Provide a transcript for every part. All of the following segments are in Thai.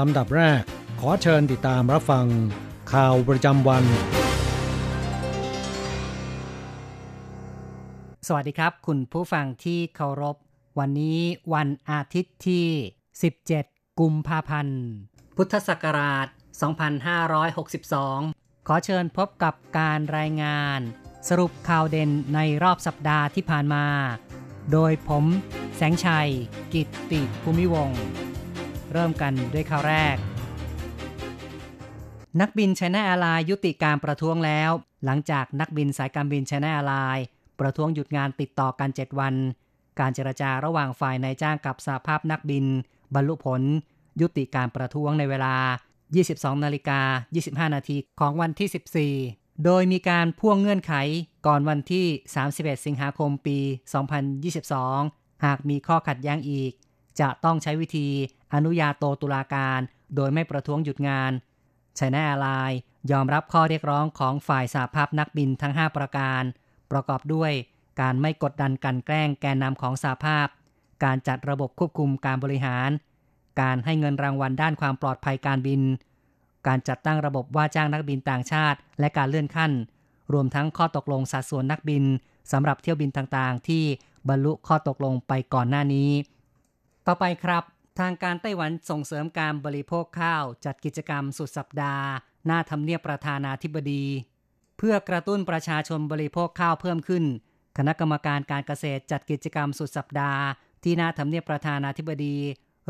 ลำดับแรก ขอเชิญติดตามรับฟัง ข่าวประจำวัน สวัสดีครับ คุณผู้ฟังที่เคารพ วันนี้วันอาทิตย์ที่ 17 กุมภาพันธ์ พุทธศักราช 2562 ขอเชิญพบกับการรายงาน สรุปข่าวเด่นในรอบสัปดาห์ที่ผ่านมา โดยผม แสงชัย กิตติภูมิวงศ์ เริ่มกันด้วยข่าวแรก นักบินไชน่าแอร์ไลน์ยุติการประท้วงแล้ว หลังจากนักบินสายการบินไชน่าแอร์ไลน์ประท้วงหยุดงานติดต่อกัน 7 วัน การเจรจาระหว่างฝ่ายนายจ้างกับสหภาพนักบิน บรรลุผล ยุติการประท้วงในเวลา 22 นาฬิกา 25 นาทีของวันที่ 14 โดยมีการพ่วงเงื่อนไขก่อนวันที่ 31 สิงหาคมปี 2022 หากมีข้อขัดแย้งอีก จะต้องใช้วิธี อนุญาโตตุลาการ โดยไม่ประท้วงหยุดงานไชน่าแอร์ไลน์ยอมรับข้อเรียกร้องของฝ่ายสหภาพนักบินทั้ง 5 ประการ ประกอบด้วยการไม่กดดันกลั่นแกล้งแกนนำของสหภาพ การจัดระบบควบคุมการบริหาร การให้เงินรางวัลด้านความปลอดภัยการบิน การจัดตั้งระบบว่าจ้างนักบินต่างชาติ และการเลื่อนขั้น รวมทั้งข้อตกลงสัดส่วนนักบินสำหรับเที่ยวบินต่างๆ ที่บรรลุข้อตกลงไปก่อนหน้านี้ ต่อไปครับ ทางการไต้หวันส่งเสริมการบริโภคข้าวจัดกิจกรรมสุดสัปดาห์ หน้าทำเนียบประธานาธิบดี เพื่อกระตุ้นประชาชนบริโภคข้าวเพิ่มขึ้น คณะกรรมการการเกษตรจัดกิจกรรมสุดสัปดาห์ ที่หน้าทำเนียบประธานาธิบดี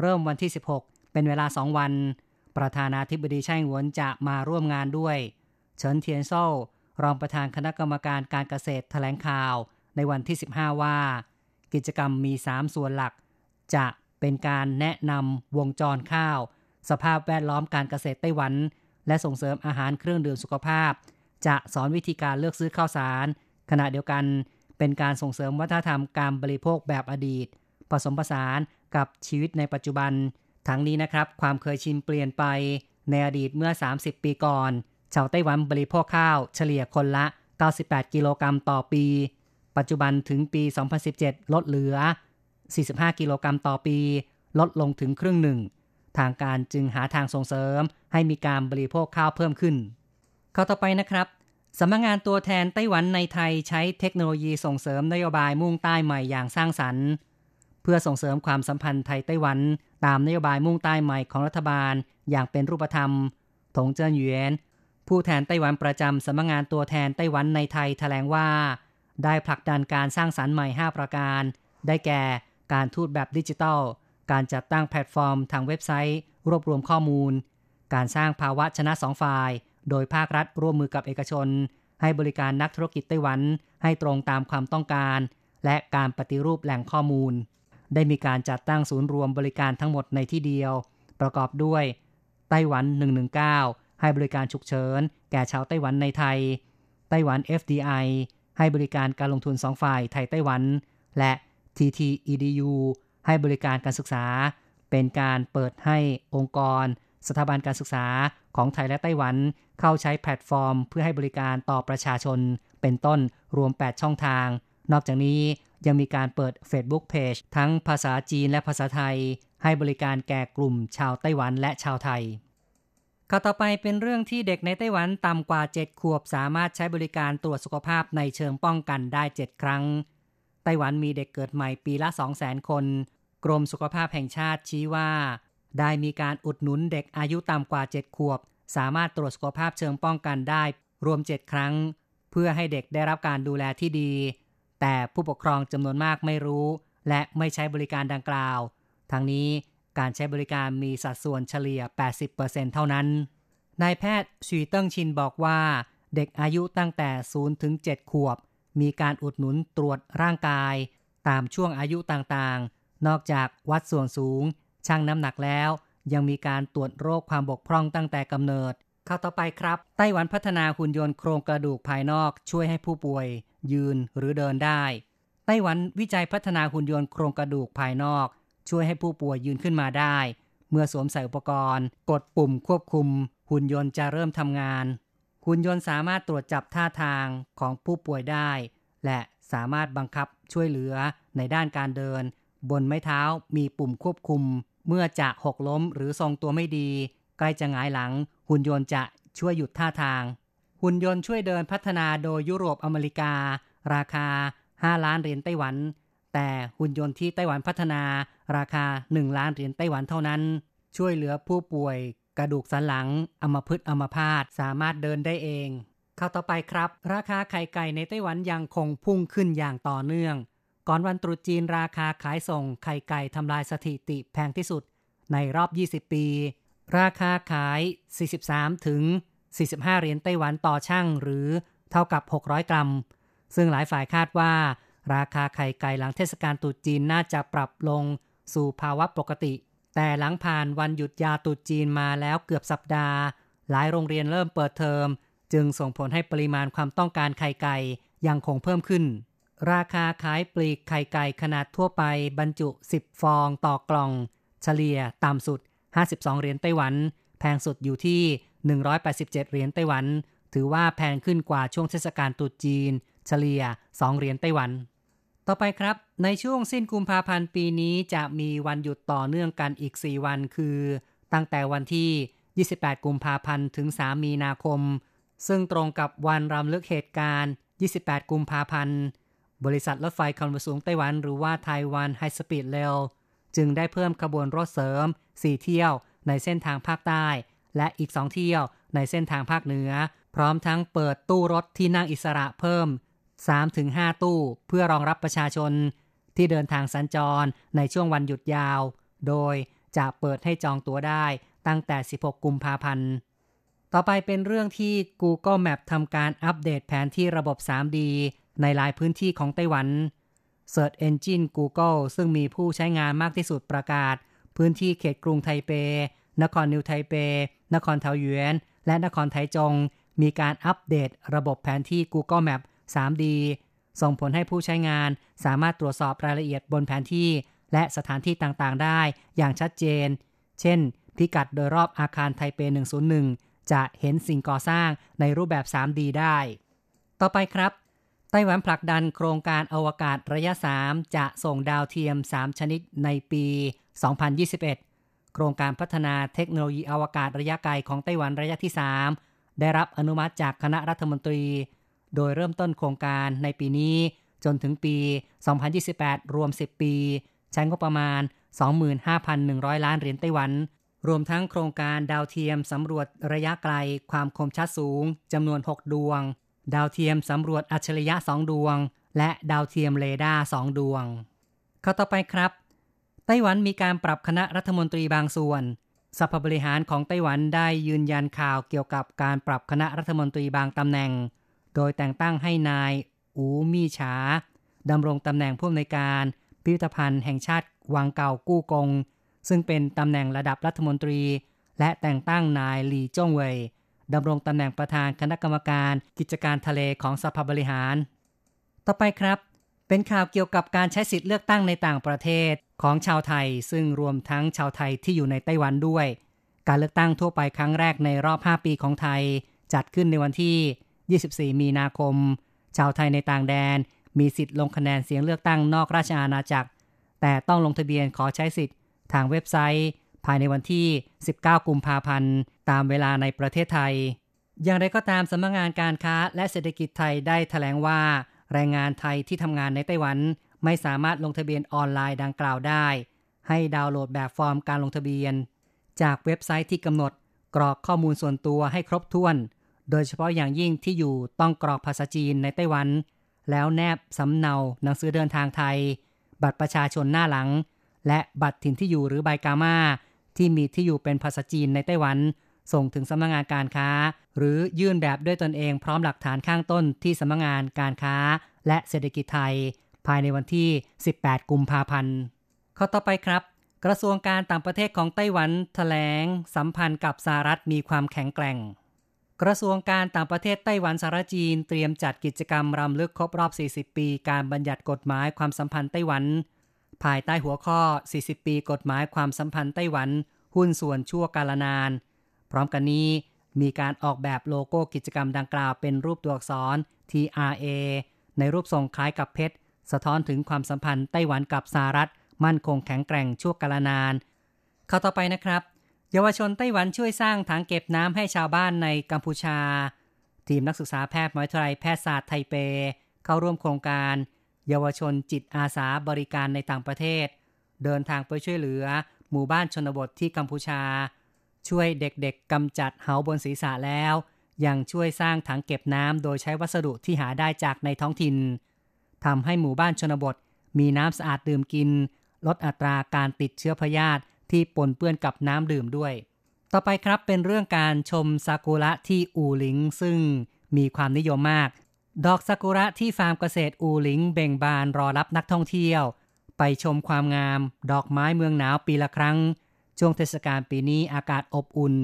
เริ่มวันที่ 16 เป็นเวลา 2 วัน ประธานาธิบดีไช่หวนจะมาร่วมงานด้วย เฉินเทียนโซ่รองประธานคณะกรรมการการเกษตรแถลงข่าวในวันที่ 15 ว่า กิจกรรมมี 3 ส่วนหลัก จะ เป็นการแนะนำวงจรข้าว สภาพแวดล้อมการเกษตรไต้หวัน และส่งเสริมอาหารเครื่องดื่มสุขภาพ จะสอนวิธีการเลือกซื้อข้าวสาร ขณะเดียวกันเป็นการส่งเสริมวัฒนธรรมการบริโภคแบบอดีต ผสมผสานกับชีวิตในปัจจุบัน ทั้งนี้นะครับ ความเคยชินเปลี่ยนไปในอดีตเมื่อ 30 ปีก่อนชาวไต้หวันบริโภคข้าวเฉลี่ยคนละ 98 กิโลกรัมต่อปี ปัจจุบันถึงปี 2017 ลดเหลือ 45 กิโลกรัมต่อปี ลดลงถึงครึ่งหนึ่ง ทางการจึงหาทางส่งเสริม ให้มีการบริโภคข้าวเพิ่มขึ้น ข้าต่อไปนะครับสำนักงงานตัวแทนไต้หวันในไทยใช้เทคโนโลยีส่งเสริมนโยบายมุ่งใต้ใหม่อย่างสร้างสรรค์ เพื่อส่งเสริมความสัมพันธ์ไทยไต้หวัน ตามนโยบายมุ่งใต้ใหม่ของรัฐบาล อย่างเป็นรูปธรรมถงเจิ้นหยวนผู้แทนไต้หวันประจำสำนักงงานตัวแทนไต้หวันในไทยแถลงว่า ได้ผลักดันการสร้างสรรค์ใหม่ 5 ประการ ได้แก่ การทูตแบบดิจิทัล การจัดตั้งแพลตฟอร์มทางเว็บไซต์ รวบรวมข้อมูล การสร้างภาวะชนะสองฝ่าย โดยภาครัฐร่วมมือกับเอกชน ให้บริการนักธุรกิจไต้หวัน ให้ตรงตามความต้องการ และการปฏิรูปแหล่งข้อมูล ได้มีการจัดตั้งศูนย์รวมบริการทั้งหมดในที่เดียว ประกอบด้วยไต้หวัน 119 ให้บริการฉุกเฉิน แก่ชาวไต้หวันในไทย ไต้หวัน FDI ให้บริการการลงทุนสองฝ่ายไทยไต้หวัน และ TTEDU ให้บริการการศึกษา เป็นการเปิดให้องค์กร สถาบันการศึกษาของไทยและไต้หวัน เข้าใช้แพลตฟอร์ม เพื่อให้บริการต่อประชาชน เป็นต้นรวม 8 ช่องทาง นอกจากนี้ยังมีการเปิด Facebook Page ทั้งภาษาจีนและภาษาไทย ให้บริการแก่กลุ่มชาวไต้หวันและชาวไทยข่าวต่อไปเป็นเรื่องที่เด็กในไต้หวันต่ำกว่า 7 ขวบสามารถใช้บริการตรวจสุขภาพในเชิงป้องกันได้ 7 ครั้ง ไต้หวันมีเด็กเกิดใหม่ปีละ 200,000 คน กรมสุขภาพแห่งชาติชี้ว่า ได้มีการอุดหนุนเด็กอายุต่ำกว่า 7 ขวบ สามารถตรวจสุขภาพเชิงป้องกันได้ รวม 7 ครั้ง เพื่อให้เด็กได้รับการดูแลที่ดี แต่ผู้ปกครองจำนวนมากไม่รู้ และไม่ใช้บริการดังกล่าว ทั้งนี้การใช้บริการมีสัดส่วนเฉลี่ย 80%เท่านั้น นายแพทย์ชีเติ้งชินบอกว่า เด็กอายุตั้งแต่ 0 ถึง 7 ขวบ มีการอุดหนุนตรวจร่างกาย ตามช่วงอายุต่างๆ นอกจากวัดส่วนสูง ชั่งน้ำหนักแล้ว ยังมีการตรวจโรคความบกพร่องตั้งแต่กำเนิด เข้าต่อไปครับ ไต้หวันพัฒนาหุ่นยนต์โครงกระดูกภายนอกช่วยให้ผู้ป่วย ยืนหรือเดินได้ ไต้หวันวิจัยพัฒนาหุ่นยนต์โครงกระดูกภายนอก ช่วยให้ผู้ป่วยยืนขึ้นมาได้ เมื่อสวมใส่อุปกรณ์ กดปุ่มควบคุม หุ่นยนต์จะเริ่มทำงาน หุ่นยนต์สามารถตรวจจับท่าทางของผู้ป่วยได้ และสามารถบังคับช่วยเหลือในด้านการเดิน บนไม้เท้ามีปุ่มควบคุม เมื่อจะหกล้มหรือทรงตัวไม่ดี ใกล้จะหงายหลัง หุ่นยนต์จะช่วยหยุดท่าทาง หุ่นยนต์ช่วยเดินพัฒนาโดยยุโรปอเมริกา ราคา 5 ล้านเหรียญไต้หวัน แต่หุ่นยนต์ที่ไต้หวันพัฒนา ราคา 1 ล้านเหรียญไต้หวันเท่านั้น ช่วยเหลือผู้ป่วย กระดูกสันหลังอัมพฤกษ์อัมพาตสามารถเดินได้เอง เข้าต่อไปครับ ราคาไข่ไก่ในไต้หวันยังคงพุ่งขึ้นอย่างต่อเนื่อง ก่อนวันตรุษจีนราคาขายส่งไข่ไก่ทำลายสถิติแพงที่สุด ในรอบ 20 ปี ราคาขาย 43 ถึง 45 เหรียญไต้หวันต่อช่างหรือเท่ากับ 600 กรัม ซึ่งหลายฝ่ายคาดว่า ราคาไข่ไก่หลังเทศกาลตรุษจีนน่าจะปรับลงสู่ภาวะปกติ แต่หลังผ่านวันหยุดยาวตุจีนมาแล้วเกือบสัปดาห์ หลายโรงเรียนเริ่มเปิดเทอม จึงส่งผลให้ปริมาณความต้องการไข่ไก่ยังคงเพิ่มขึ้น ราคาขายปลีกไข่ไก่ขนาดทั่วไปบรรจุ 10 ฟองต่อกล่อง เฉลี่ยต่ำสุด 52 เหรียญไต้หวัน แพงสุดอยู่ที่ 187 เหรียญไต้หวัน ถือว่าแพงขึ้นกว่าช่วงเทศกาลตรุษจีน เฉลี่ย 2 เหรียญไต้หวัน ต่อไปครับ ในช่วงสิ้นกุมภาพันธ์ปีนี้จะมีวันหยุดต่อเนื่องกันอีก 4 วันคือ ตั้งแต่วันที่ 28 กุมภาพันธ์ถึง 3 มีนาคม ซึ่งตรงกับวันรำลึกเหตุการณ์ 28 กุมภาพันธ์ บริษัทรถไฟความเร็วสูงไต้หวันหรือว่าไต้หวันไฮสปีดเรลจึงได้เพิ่มขบวนรถเสริม 4 เที่ยวในเส้นทางภาคใต้ และอีก 2 เที่ยวในเส้นทางภาคเหนือ พร้อมทั้งเปิดตู้รถที่นั่งอิสระเพิ่ม 3-5 ตู้เพื่อรองรับประชาชนที่เดินทางสัญจรในช่วงวันหยุดยาว โดยจะเปิดให้จองตั๋วได้ตั้งแต่ 16 กุมภาพันธ์ ต่อไปเป็นเรื่องที่ Google Map ทำการอัปเดตแผนที่ระบบ 3D ในหลายพื้นที่ของไต้หวัน Search Engine Google ซึ่งมีผู้ใช้งานมากที่สุดประกาศ พื้นที่เขตกรุงไทเป นครนิวไทเป นครเทาหยวน และนครไทจง มีการอัปเดตระบบแผนที่ Google Map 3D ส่งผลให้ผู้ใช้งานสามารถตรวจสอบรายละเอียดบนแผนที่ และสถานที่ต่างๆ ได้อย่างชัดเจน เช่น พิกัดโดยรอบอาคารไทเป 101 จะเห็นสิ่งก่อสร้างในรูปแบบ 3D ได้ ต่อไปครับ ไต้หวันผลักดันโครงการอวกาศระยะ 3 จะส่งดาวเทียม 3 ชนิดในปี 2021 โครงการพัฒนาเทคโนโลยีอวกาศระยะไกลของไต้หวันระยะที่ 3 ได้รับอนุมัติจากคณะรัฐมนตรี โดยเริ่มต้นโครงการในปีนี้จนถึงปี 2028 รวม 10 ปี ใช้งบประมาณ 25,100 ล้านเหรียญไต้หวัน รวมทั้งโครงการดาวเทียมสำรวจระยะไกลความคมชัดสูงจำนวน 6 ดวง ดาวเทียมสำรวจอัจฉริยะ 2 ดวง และดาวเทียมเรดาร์ 2 ดวงข่าวต่อไปครับ ไต้หวันมีการปรับคณะรัฐมนตรีบางส่วนสภาบริหารของไต้หวันได้ยืนยันข่าวเกี่ยวกับการปรับคณะรัฐมนตรีบางตำแหน่ง โดยแต่งตั้งให้นาย อู๋มี่ฉาดำรงตำแหน่งผู้อำนวยการพิพิธภัณฑ์แห่งชาติวังเก่ากู้กง ซึ่งเป็นตำแหน่งระดับรัฐมนตรี และแต่งตั้งนายหลีจ้งเว่ยดำรงตำแหน่งประธานคณะกรรมการกิจการทะเลของสภาบริหาร ต่อไปครับ เป็นข่าวเกี่ยวกับการใช้สิทธิ์เลือกตั้งในต่างประเทศของชาวไทย ซึ่งรวมทั้งชาวไทยที่อยู่ในไต้หวันด้วย การเลือกตั้งทั่วไปครั้งแรกในรอบ 5 ปีของไทย จัดขึ้นในวันที่ 24 มีนาคม ชาวไทยในต่างแดน มีสิทธิ์ลงคะแนนเสียงเลือกตั้งนอกราชอาณาจักร แต่ต้องลงทะเบียนขอใช้สิทธิ์ ทางเว็บไซต์ ภายในวันที่ 19 กุมภาพันธ์ ตามเวลาในประเทศไทย อย่างไรก็ตามสำนักงงานการค้าและเศรษฐกิจไทยได้แถลงว่า แรงงานไทยที่ทำงานในไต้หวัน ไม่สามารถลงทะเบียนออนไลน์ดังกล่าวได้ ให้ดาวน์โหลดแบบฟอร์มการลงทะเบียน จากเว็บไซต์ที่กำหนดกรอกข้อมูลส่วนตัวให้ครบถ้วน โดยเฉพาะอย่างยิ่งที่อยู่ต้องกรอกภาษาจีนในไต้หวัน แล้วแนบสำเนาหนังสือเดินทางไทย บัตรประชาชนหน้าหลัง และบัตรถิ่นที่อยู่หรือใบกามาที่มีที่อยู่เป็นภาษาจีนในไต้หวัน ส่งถึงสำนักงงานการค้า หรือยื่นแบบด้วยตนเองพร้อมหลักฐานข้างต้นที่สำนักงงานการค้า และเศรษฐกิจไทย ภายในวันที่ 18 กุมภาพันธ์ข้อต่อไปครับ กระทรวงการต่างประเทศของไต้หวันแถลง สัมพันธ์กับสหรัฐมีความแข็งแกร่ง กระทรวงการต่างประเทศไต้หวันสารจีน เตรียมจัดกิจกรรมรำลึกครบรอบ 40 ปี การบัญญัติกฎหมายความสัมพันธ์ไต้หวัน ภายใต้หัวข้อ 40 ปีกฎหมายความสัมพันธ์ไต้หวัน หุ้นส่วนชั่วกาลนาน พร้อมกันนี้มีการออกแบบโลโก้กิจกรรมดังกล่าวเป็นรูปตัวอักษร TRA ในรูปทรงคล้ายกับเพชร สะท้อนถึงความสัมพันธ์ไต้หวันกับสหรัฐ มั่นคงแข็งแกร่งชั่วกาลนาน เข้าต่อไปนะครับ เยาวชนไต้หวันช่วยสร้างถังเก็บน้ำให้ชาวบ้านในกัมพูชา ทีมนักศึกษาแพทย์มหาวิทยาลัยแพทยศาสตร์ไทเป เข้าร่วมโครงการ เยาวชนจิตอาสาบริการในต่างประเทศ เดินทางไปช่วยเหลือ หมู่บ้านชนบทที่กัมพูชา ช่วยเด็กๆกำจัดเหาบนศีรษะแล้ว ยังช่วยสร้างถังเก็บน้ำโดยใช้วัสดุที่หาได้จากในท้องถิ่นทำให้หมู่บ้านชนบท มีน้ำสะอาดดื่มกิน ลดอัตราการติดเชื้อพยาธิ ที่ปนเปื้อนกับน้ำดื่มด้วย ต่อไปครับเป็นเรื่องการชมซากุระที่อูหลิง ซึ่งมีความนิยมมาก ดอกซากุระที่ฟาร์มเกษตรอูหลิง เบ่งบานรอรับนักท่องเที่ยว ไปชมความงาม ดอกไม้เมืองหนาวปีละครั้ง ช่วงเทศกาลปีนี้อากาศอบอุ่น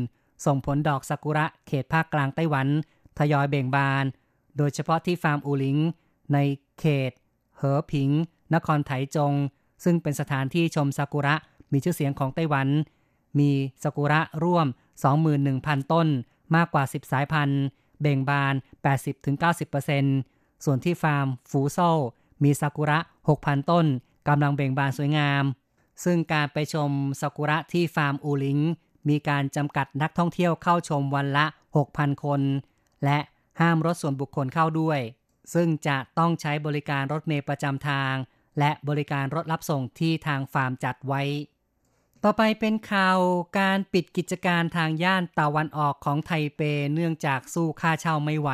ส่งผลดอกซากุระเขตภาคกลางไต้หวัน ทยอยเบ่งบาน โดยเฉพาะที่ฟาร์มอูหลิง ในเขต เหอผิง นครไถจง ซึ่งเป็นสถานที่ชมซากุระ มีชื่อเสียงของไต้หวัน มีซากุระร่วม 21,000 ต้น มากกว่า 10 สายพันธุ์ เบ่งบาน 80-90%ส่วนที่ฟาร์มฟูโซมีซากุระ 6,000 ต้นกำลังเบ่งบานสวยงาม ซึ่งการไปชมซากุระที่ฟาร์มอูหลิง มีการจำกัดนักท่องเที่ยวเข้าชมวันละ 6,000 คน และห้ามรถส่วนบุคคลเข้าด้วย ซึ่งจะต้องใช้บริการรถเมล์ประจำทาง และบริการรถรับส่งที่ทางฟาร์มจัดไว้ ต่อไปเป็นข่าวการปิดกิจการทางย่านตะวันออกของไทเปเนื่องจากสู้ค่าเช่าไม่ไหว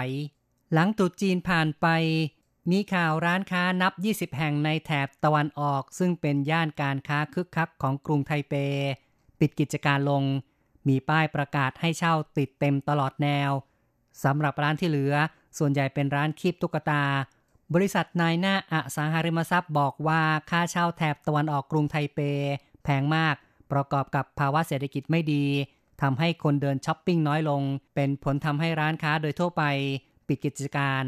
หลังตรุษจีนผ่านไป มีข่าวร้านค้านับ 20 แห่งในแถบตะวันออก ซึ่งเป็นย่านการค้าคึกคักของกรุงไทเป ปิดกิจการลง มีป้ายประกาศให้เช่าติดเต็มตลอดแนวสำหรับร้านที่เหลือ ส่วนใหญ่เป็นร้านคีบตุ๊กตา บริษัทนายหน้าอสังหาริมทรัพย์บอกว่าค่าเช่าแถบตะวันออกกรุงไทเป แพงมาก ประกอบกับภาวะเศรษฐกิจไม่ดีทำให้คนเดินช้อปปิ้งน้อยลง เป็นผลทำให้ร้านค้าโดยทั่วไปปิดกิจการ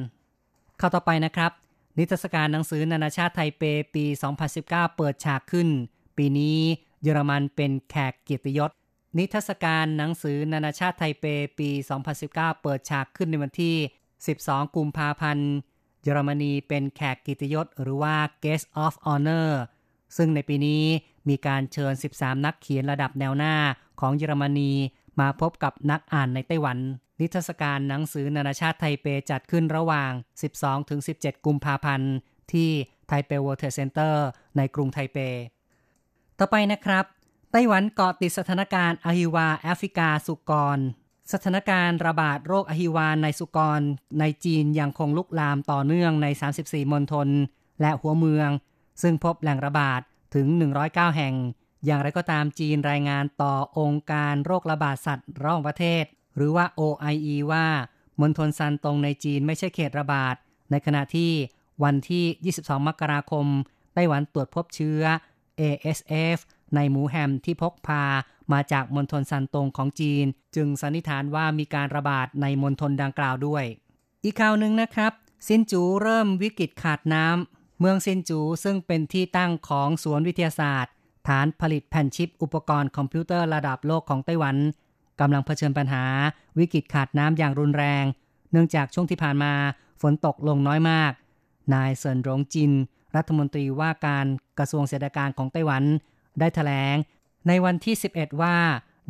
เข้าต่อไปนะครับ นิทรรศการหนังสือนานาชาติไทเปปี 2019 เปิดฉากขึ้น ปีนี้เยอรมันเป็นแขกเกียรติยศ นิทรรศการหนังสือนานาชาติไทเปปี 2019 เปิดฉากขึ้นในวันที่ 12 กุมภาพันธ์เยอรมนีเป็นแขกเกียรติยศหรือว่า Guest of Honor ซึ่งในปีนี้ มีการเชิญ 13 นักเขียนระดับแนวหน้าของเยอรมนี มาพบกับนักอ่านในไต้หวัน นิทรรศการหนังสือนานาชาติไทเปจัดขึ้นระหว่าง 12-17 กุมภาพันธ์ ที่ไทเป World Trade Center ในกรุงไทเป ต่อไปนะครับ ไต้หวันเกาะติดสถานการณ์อหิวาแอฟริกาสุกร สถานการณ์ระบาดโรคอหิวาในสุกร ในจีนยังคงลุกลามต่อเนื่องใน 34 มณฑลและหัวเมือง ซึ่งพบแหล่งระบาด ถึง 109 แห่ง อย่างไรก็ตามจีนรายงานต่อองค์การโรคระบาดสัตว์ระหว่างประเทศ หรือว่า OIE ว่ามณฑลซานตงในจีนไม่ใช่เขตระบาด ในขณะที่วันที่ 22 มกราคมไต้หวันตรวจพบเชื้อ ASF ในหมูแฮมที่พกพามาจากมณฑลซานตงของจีน จึงสันนิษฐานว่ามีการระบาดในมณฑลดังกล่าวด้วย อีกข่าวหนึ่งนะครับ ซินจูเริ่มวิกฤตขาดน้ำ เมืองซินจูซึ่งเป็นที่ตั้งของสวนวิทยาศาสตร์ ฐานผลิตแผ่นชิปอุปกรณ์คอมพิวเตอร์ระดับโลกของไต้หวันกำลังเผชิญปัญหาวิกฤตขาดน้ำอย่างรุนแรง เนื่องจากช่วงที่ผ่านมาฝนตกลงน้อยมาก นายเซินหลงจิน รัฐมนตรีว่าการกระทรวงเศรษฐการของไต้หวัน ได้ถแถลง ในวันที่ 11 ว่า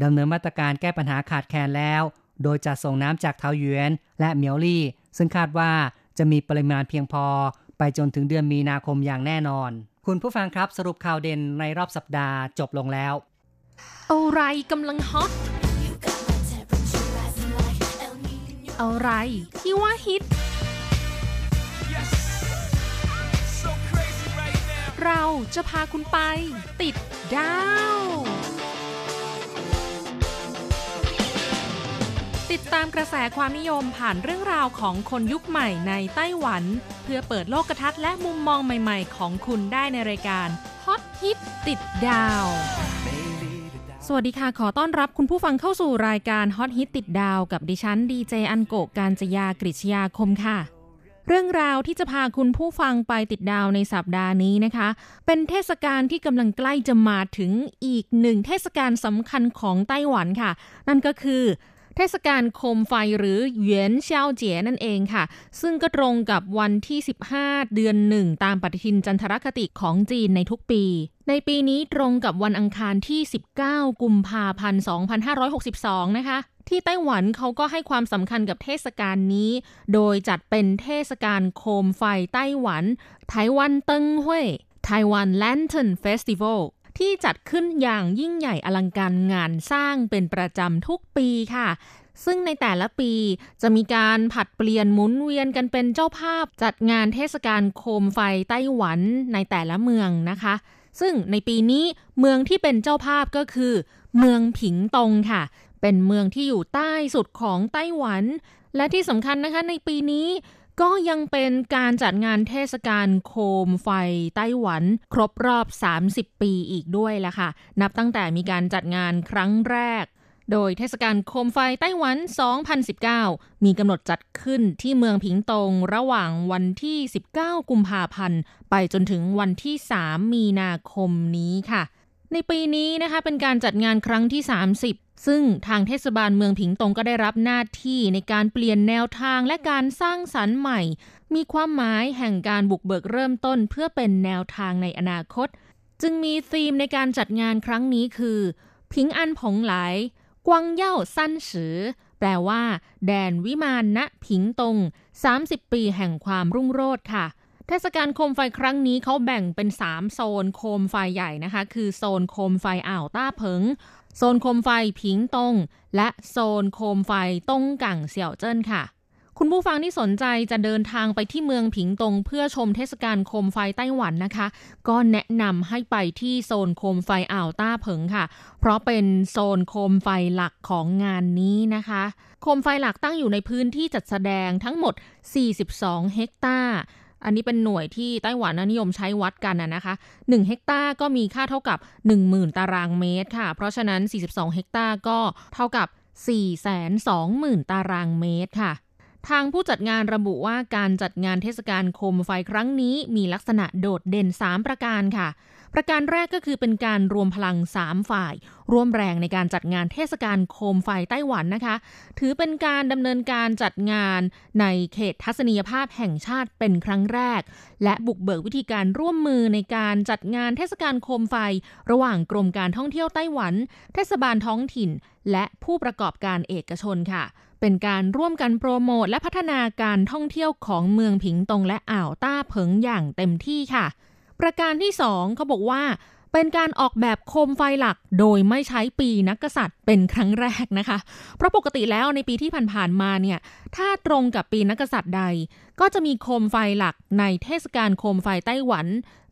ดำเนินมาตรการแก้ปัญหาขาดแคลนแล้ว โดยจะส่งน้ำจากเทาหยวน และเหมียวลี่ ซึ่งคาดว่าจะมีปริมาณเพียงพอ ไปจนถึงเดือนมีนาคมอย่างแน่นอน คุณผู้ฟังครับสรุปข่าวเด่นในรอบสัปดาห์จบลงแล้ว อะไรกำลังฮอตอะไรที่ว่าฮิต เราจะพาคุณไปติดดาว ติดตามกระแสความนิยมผ่านเรื่องราวของคนยุคใหม่ในไต้หวัน เพื่อเปิดโลกทัศน์และมุมมองใหม่ๆ ของคุณได้ในรายการฮอตฮิตติดดาว สวัสดีค่ะ ขอต้อนรับคุณผู้ฟังเข้าสู่รายการฮอตฮิตติดดาวกับดิฉันดีเจอันโกการจยากริชยาคมค่ะเรื่องราวที่จะพาคุณผู้ฟังไปติดดาวในสัปดาห์นี้นะคะ เป็นเทศกาลที่กำลังใกล้จะมาถึงอีกหนึ่งเทศกาลสำคัญของไต้หวันค่ะ นั่นก็คือ เทศกาลโคมไฟหรือ元宵节นั่นเองค่ะ ซึ่งก็ตรงกับวันที่ 15 เดือนหนึ่งตามปฏิทินจันทรคติของจีนในทุกปี ในปีนี้ตรงกับวันอังคารที่ 19 กุมภาพันธ์ 2562 นะคะ ที่ไต้หวันเขาก็ให้ความสำคัญกับเทศกาลนี้ โดยจัดเป็นเทศกาลโคมไฟไต้หวันไต้หวันเติงเว่ยไต้หวันแลนเที่จัดขึ้นอย่างยิ่งใหญ่อลังการงานสร้างเป็นประจำทุกปีค่ะซึ่งในแต่ละปีจะมีการผัดเปลี่ยนหมุนเวียนกันเป็นเจ้าภาพจัดงานเทศกาลโคมไฟไต้หวันในแต่ละเมืองนะคะ ซึ่งในปีนี้เมืองที่เป็นเจ้าภาพก็คือ เมืองผิงตงค่ะ เป็นเมืองที่อยู่ใต้สุดของไต้หวัน และที่สำคัญนะคะในปีนี้ ก็ยังเป็นการจัดงานเทศกาลโคมไฟไต้หวัน ครบรอบ 30 ปีอีกด้วยละค่ะ นับตั้งแต่มีการจัดงานครั้งแรก โดยเทศกาลโคมไฟไต้หวัน 2019 มีกำหนดจัดขึ้นที่เมืองผิงตง ระหว่างวันที่ 19 กุมภาพันธ์ ไปจนถึงวันที่ 3 มีนาคมนี้ค่ะ ในปีนี้นะคะเป็นการจัดงานครั้งที่ 30 ซึ่งทางเทศบาลเมืองผิงตงก็ได้รับหน้าที่ในการเปลี่ยนแนวทางและการสร้างสรรค์ใหม่ มีความหมายแห่งการบุกเบิกเริ่มต้นเพื่อเป็นแนวทางในอนาคต จึงมีธีมในการจัดงานครั้งนี้คือพิงอันผงไหลกวางเย่าสั้นสือ แปลว่า แดนวิมานณผิงตง 30 ปีแห่งความรุ่งโรจน์ค่ะ เทศกาลโคมไฟครั้งนี้เขาแบ่งเป็น 3 โซนโคมไฟใหญ่นะคะ คือโซนโคมไฟอ่าวต้าเผิง โซนโคมไฟผิงตง และโซนโคมไฟต้งกังเสี่ยวเจิ้นค่ะ คุณผู้ฟังที่สนใจจะเดินทางไปที่เมืองผิงตง เพื่อชมเทศกาลโคมไฟไต้หวันนะคะ ก็แนะนำให้ไปที่โซนโคมไฟอ่าวต้าเผิงค่ะ เพราะเป็นโซนโคมไฟหลักของงานนี้นะคะ โคมไฟหลักตั้งอยู่ในพื้นที่จัดแสดงทั้งหมด 42 เฮกตาร์ อันนี้เป็นหน่วยที่ไต้หวันนิยมใช้วัดกันนะคะ 1 เฮกตาร์ก็มีค่าเท่ากับ 10,000 ตารางเมตรค่ะ เพราะฉะนั้น 42 เฮกตาร์ก็เท่ากับ 420,000 ตารางเมตรค่ะ ทางผู้จัดงานระบุว่าการจัดงานเทศกาลโคมไฟครั้งนี้มีลักษณะโดดเด่น 3 ประการค่ะ ประการแรกก็คือเป็นการรวมพลัง 3 ฝ่าย ร่วมแรงในการจัดงานเทศกาลโคมไฟไต้หวันนะคะ ถือเป็นการดำเนินการจัดงานในเขตทัศนียภาพแห่งชาติเป็นครั้งแรก และบุกเบิกวิธีการร่วมมือในการจัดงานเทศกาลโคมไฟ ระหว่างกรมการท่องเที่ยวไต้หวัน เทศบาลท้องถิ่น และผู้ประกอบการเอกชนค่ะเป็นการร่วมกันโปรโมทและพัฒนาการท่องเที่ยวของเมืองผิงตงและอ่าวต้าเผิงอย่างเต็มที่ค่ะ ประการที่สองเขาบอกว่า เป็นการออกแบบโคมไฟหลักโดยไม่ใช้ปีนักกษัตริย์เป็นครั้งแรกนะคะ เพราะปกติแล้วในปีที่ผ่านๆมาเนี่ย ถ้าตรงกับปีนักกษัตริย์ใด ก็จะมีโคมไฟหลักในเทศกาลโคมไฟไต้หวัน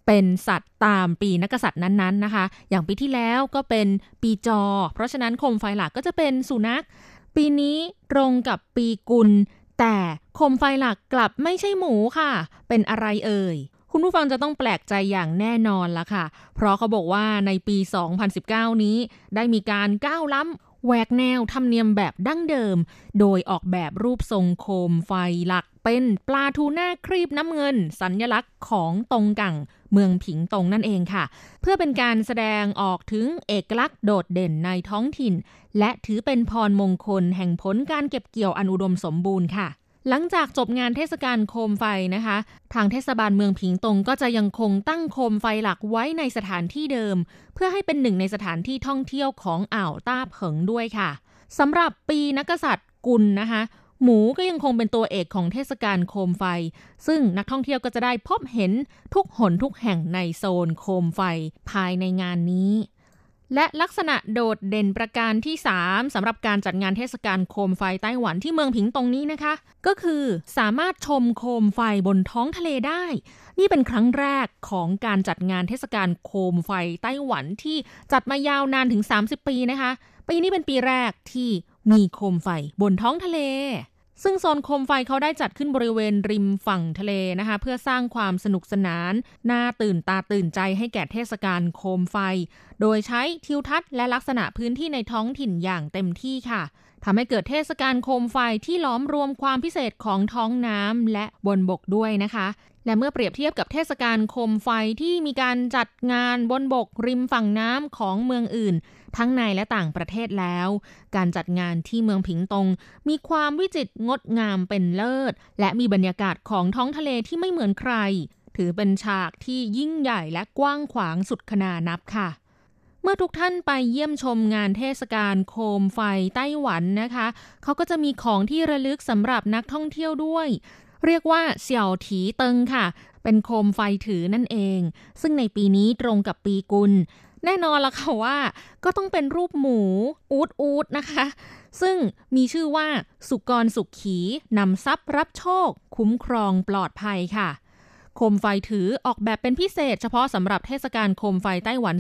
เป็นสัตว์ตามปีนักกษัตริย์นั้นๆนะคะ อย่างปีที่แล้วก็เป็นปีจอ เพราะฉะนั้นโคมไฟหลักก็จะเป็นสุนัข ปีนี้ตรงกับปีกุล แต่โคมไฟหลักกลับไม่ใช่หมูค่ะ เป็นอะไรเอ่ย คุณผู้ฟังจะต้องแปลกใจอย่างแน่นอนละค่ะ เพราะเขาบอกว่าในปี 2019 นี้ได้มีการก้าวล้ำแหวกแนวธรรมเนียมแบบดั้งเดิม โดยออกแบบรูปทรงโคมไฟหลักเป็นปลาทูน่าครีบน้ำเงิน สัญลักษณ์ของตรงกังเมืองผิงตงนั่นเองค่ะ เพื่อเป็นการแสดงออกถึงเอกลักษณ์โดดเด่นในท้องถิ่น และถือเป็นพรมงคลแห่งผลการเก็บเกี่ยวอันอุดมสมบูรณ์ค่ะ หลังจากจบงานเทศกาลโคมไฟนะคะ ทางเทศบาลเมืองผิงตงก็จะยังคงตั้งโคมไฟหลักไว้ในสถานที่เดิม เพื่อให้เป็นหนึ่งในสถานที่ท่องเที่ยวของอ่าวต้าเผิงด้วยค่ะสำหรับปีนักษัตริย์กุลนะคะ หมูก็ยังคงเป็นตัวเอกของเทศกาลโคมไฟ ซึ่งนักท่องเที่ยวก็จะได้พบเห็นทุกหนทุกแห่งในโซนโคมไฟภายในงานนี้ และลักษณะโดดเด่นประการที่ 3สำหรับการจัดงานเทศกาลโคมไฟไต้หวันที่เมืองผิงตงนี้นะคะ ก็คือสามารถชมโคมไฟบนท้องทะเลได้ นี่เป็นครั้งแรกของการจัดงานเทศกาลโคมไฟไต้หวันที่จัดมายาวนานถึง 30 ปีนะคะ ปีนี้เป็นปีแรกที่มีโคมไฟบนท้องทะเล ซึ่งโซนโคมไฟเขาได้จัดขึ้นบริเวณริมฝั่งทะเลนะคะ เพื่อสร้างความสนุกสนานน่าตื่นตาตื่นใจให้แก่เทศกาลโคมไฟ โดยใช้ทิวทัศน์และลักษณะพื้นที่ในท้องถิ่นอย่างเต็มที่ค่ะทำให้เกิดเทศกาลโคมไฟที่ล้อมรวมความพิเศษของท้องน้ำและบนบกด้วยนะคะ และเมื่อเปรียบเทียบกับเทศกาลโคมไฟที่มีการจัดงานบนบกริมฝั่งน้ำของเมืองอื่น ทั้งในและต่างประเทศแล้ว การจัดงานที่เมืองผิงตง มีความวิจิตรงดงามเป็นเลิศ และมีบรรยากาศของท้องทะเลที่ไม่เหมือนใคร ถือเป็นฉากที่ยิ่งใหญ่และกว้างขวางสุดขนานับค่ะเมื่อทุกท่านไปเยี่ยมชมงานเทศกาลโคมไฟไต้หวันนะคะ เขาก็จะมีของที่ระลึกสำหรับนักท่องเที่ยวด้วย เรียกว่าเสี่ยวถีเติงค่ะ เป็นโคมไฟถือนั่นเอง ซึ่งในปีนี้ตรงกับปีกุล แน่นอนละค่ะว่าก็ต้องเป็นรูปหมูอูดอูดนะคะ ซึ่งมีชื่อว่าสุกรสุขขีนำทรัพย์รับโชค คุ้มครองปลอดภัยค่ะ โคมไฟถือออกแบบเป็นพิเศษ เฉพาะสำหรับเทศกาลโคมไฟไต้หวัน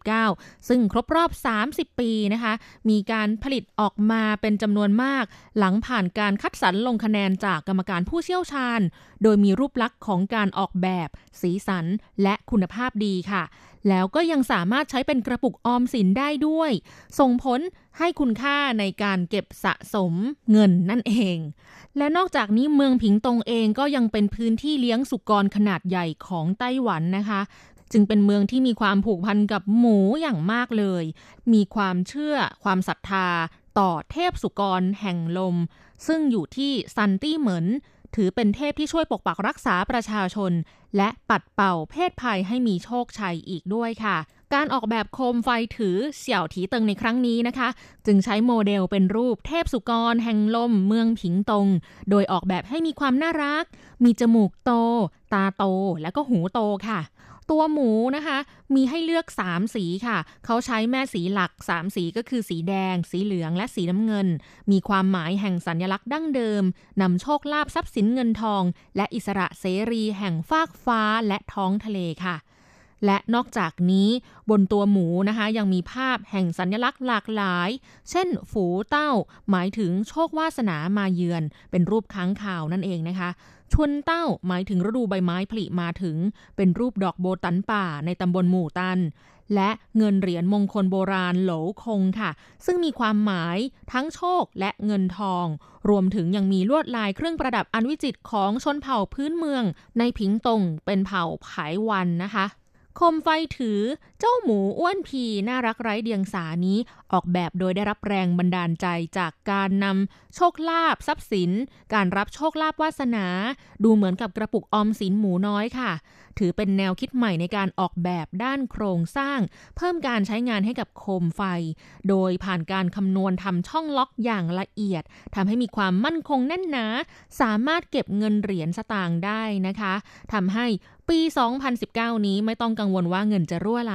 2019 ซึ่งครบรอบ 30 ปีนะคะ มีการผลิตออกมาเป็นจำนวนมาก หลังผ่านการคัดสรรลงคะแนนจากกรรมการผู้เชี่ยวชาญ โดยมีรูปลักษณ์ของการออกแบบ สีสัน และคุณภาพดีค่ะ แล้วก็ยังสามารถใช้เป็นกระปุกออมสินได้ด้วย ส่งผลให้คุณค่าในการเก็บสะสมเงินนั่นเอง และนอกจากนี้เมืองผิงตงเองก็ยังเป็นพื้นที่เลี้ยงสุกรขนาดใหญ่ของไต้หวันนะคะจึงเป็นเมืองที่มีความผูกพันกับหมูอย่างมากเลย มีความเชื่อความศรัทธา ต่อเทพสุกรแห่งลม ซึ่งอยู่ที่ซันตี้เหมินถือเป็นเทพที่ช่วยปกปักรักษาประชาชน และปัดเป่าเพศภัยให้มีโชคชัยอีกด้วยค่ะ การออกแบบโคมไฟถือเสี่ยวถีเติงในครั้งนี้นะคะ จึงใช้โมเดลเป็นรูปเทพสุกร แห่งลมเมืองผิงตง โดยออกแบบให้มีความน่ารัก มีจมูกโต ตาโต และก็หูโตค่ะ ตัวหมูนะคะ มีให้เลือก 3 สีค่ะ เขาใช้แม่สีหลัก 3 สีก็คือสีแดง สีเหลืองและสีน้ำเงิน มีความหมายแห่งสัญลักษณ์ดั้งเดิมนำโชคลาภทรัพย์สินเงินทอง และอิสระเสรีแห่งฟากฟ้าและท้องทะเลค่ะ และนอกจากนี้บนตัวหมูนะคะยังมีภาพแห่งสัญลักษณ์หลากหลาย เช่น ฝูเต้า หมายถึงโชควาสนามาเยือน เป็นรูปค้างข่าวนั่นเองนะคะชวนเต้าหมายถึงฤดูใบไม้ผลิมาถึง เป็นรูปดอกโบตันป่าในตำบลหมู่ตัน และเงินเหรียญมงคลโบราณโหลคงค่ะ ซึ่งมีความหมายทั้งโชคและเงินทอง รวมถึงยังมีลวดลายเครื่องประดับอันวิจิตรของชนเผ่าพื้นเมือง ในผิงตงเป็นเผ่าไผวันนะคะ โคมไฟถือเจ้าหมูอ้วนพีน่ารักไร้เดียงสานี้ออกแบบโดยได้รับแรงบันดาลใจจากการนำโชคลาภทรัพย์สิน การรับโชคลาภวาสนา ดูเหมือนกับกระปุกออมสินหมูน้อยค่ะ ถือเป็นแนวคิดใหม่ในการออกแบบด้านโครงสร้าง เพิ่มการใช้งานให้กับโคมไฟ โดยผ่านการคำนวณทำช่องล็อกอย่างละเอียดทำให้มีความมั่นคงแน่นหนา สามารถเก็บเงินเหรียญสตางค์ได้นะคะทำให้ปี 2019 นี้ไม่ต้องกังวลว่าเงินจะรั่วไหล